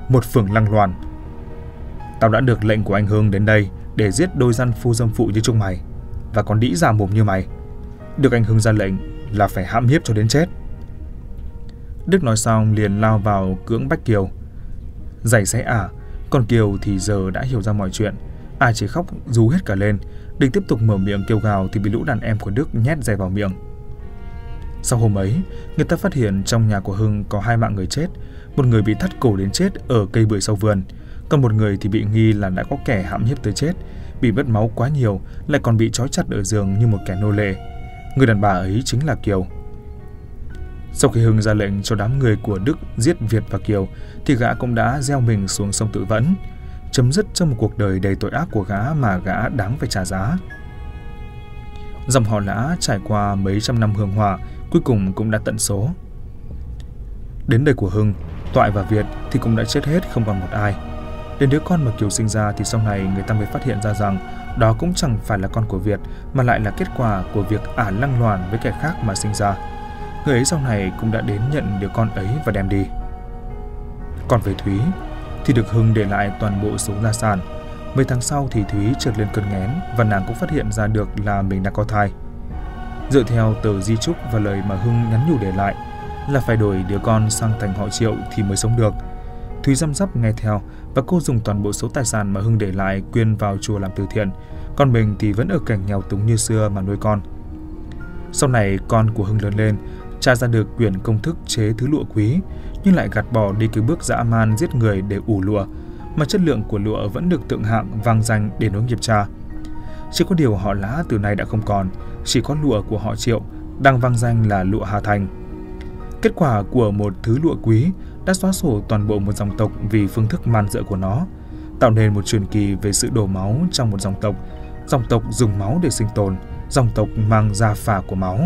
Một phường lăng loàn. Tao đã được lệnh của anh Hương đến đây để giết đôi gian phu dâm phụ như chúng mày và còn đĩ giả mồm như mày. Được anh Hưng ra lệnh là phải hãm hiếp cho đến chết. Đức nói xong liền lao vào cưỡng bách Kiều. Giày sẽ ả, còn Kiều thì giờ đã hiểu ra mọi chuyện. à chỉ khóc rú hết cả lên, định tiếp tục mở miệng kêu gào thì bị lũ đàn em của Đức nhét giày vào miệng. Sau hôm ấy, người ta phát hiện trong nhà của Hưng có hai mạng người chết, một người bị thắt cổ đến chết ở cây bưởi sau vườn, còn một người thì bị nghi là đã có kẻ hãm hiếp tới chết, bị mất máu quá nhiều, lại còn bị trói chặt ở giường như một kẻ nô lệ. Người đàn bà ấy chính là Kiều. Sau khi Hưng ra lệnh cho đám người của Đức giết Việt và Kiều, thì gã cũng đã gieo mình xuống sông tự vẫn, chấm dứt cho một cuộc đời đầy tội ác của gã mà gã đáng phải trả giá. Dòng họ lã trải qua mấy trăm năm hương hòa, cuối cùng cũng đã tận số. Đến đời của Hưng, Toại và Việt thì cũng đã chết hết không còn một ai. Đến đứa con mà Kiều sinh ra thì sau này người ta mới phát hiện ra rằng đó cũng chẳng phải là con của Việt, mà lại là kết quả của việc ả lăng loàn với kẻ khác mà sinh ra. Người ấy sau này cũng đã đến nhận đứa con ấy và đem đi. Còn về Thúy thì được Hưng để lại toàn bộ số gia sản. Mấy tháng sau thì Thúy trượt lên cơn nghén và nàng cũng phát hiện ra được là mình đã có thai. Dựa theo tờ di trúc và lời mà Hưng nhắn nhủ để lại là phải đổi đứa con sang thành họ Triệu thì mới sống được. Thúy răm rắp nghe theo và cô dùng toàn bộ số tài sản mà Hưng để lại quyên vào chùa làm từ thiện, còn mình thì vẫn ở cảnh nghèo túng như xưa mà nuôi con. Sau này con của Hưng lớn lên, tra ra được quyển công thức chế thứ lụa quý, nhưng lại gạt bỏ đi cái bước dã man giết người để ủ lụa, mà chất lượng của lụa vẫn được thượng hạng vang danh để nối nghiệp cha. Chỉ có điều họ lã từ nay đã không còn, chỉ có lụa của họ triệu, đang vang danh là lụa Hà Thành. Kết quả của một thứ lụa quý đã xóa sổ toàn bộ một dòng tộc vì phương thức man dợ của nó, tạo nên một truyền kỳ về sự đổ máu trong một dòng tộc, dòng tộc dùng máu để sinh tồn, dòng tộc mang ra phả của máu.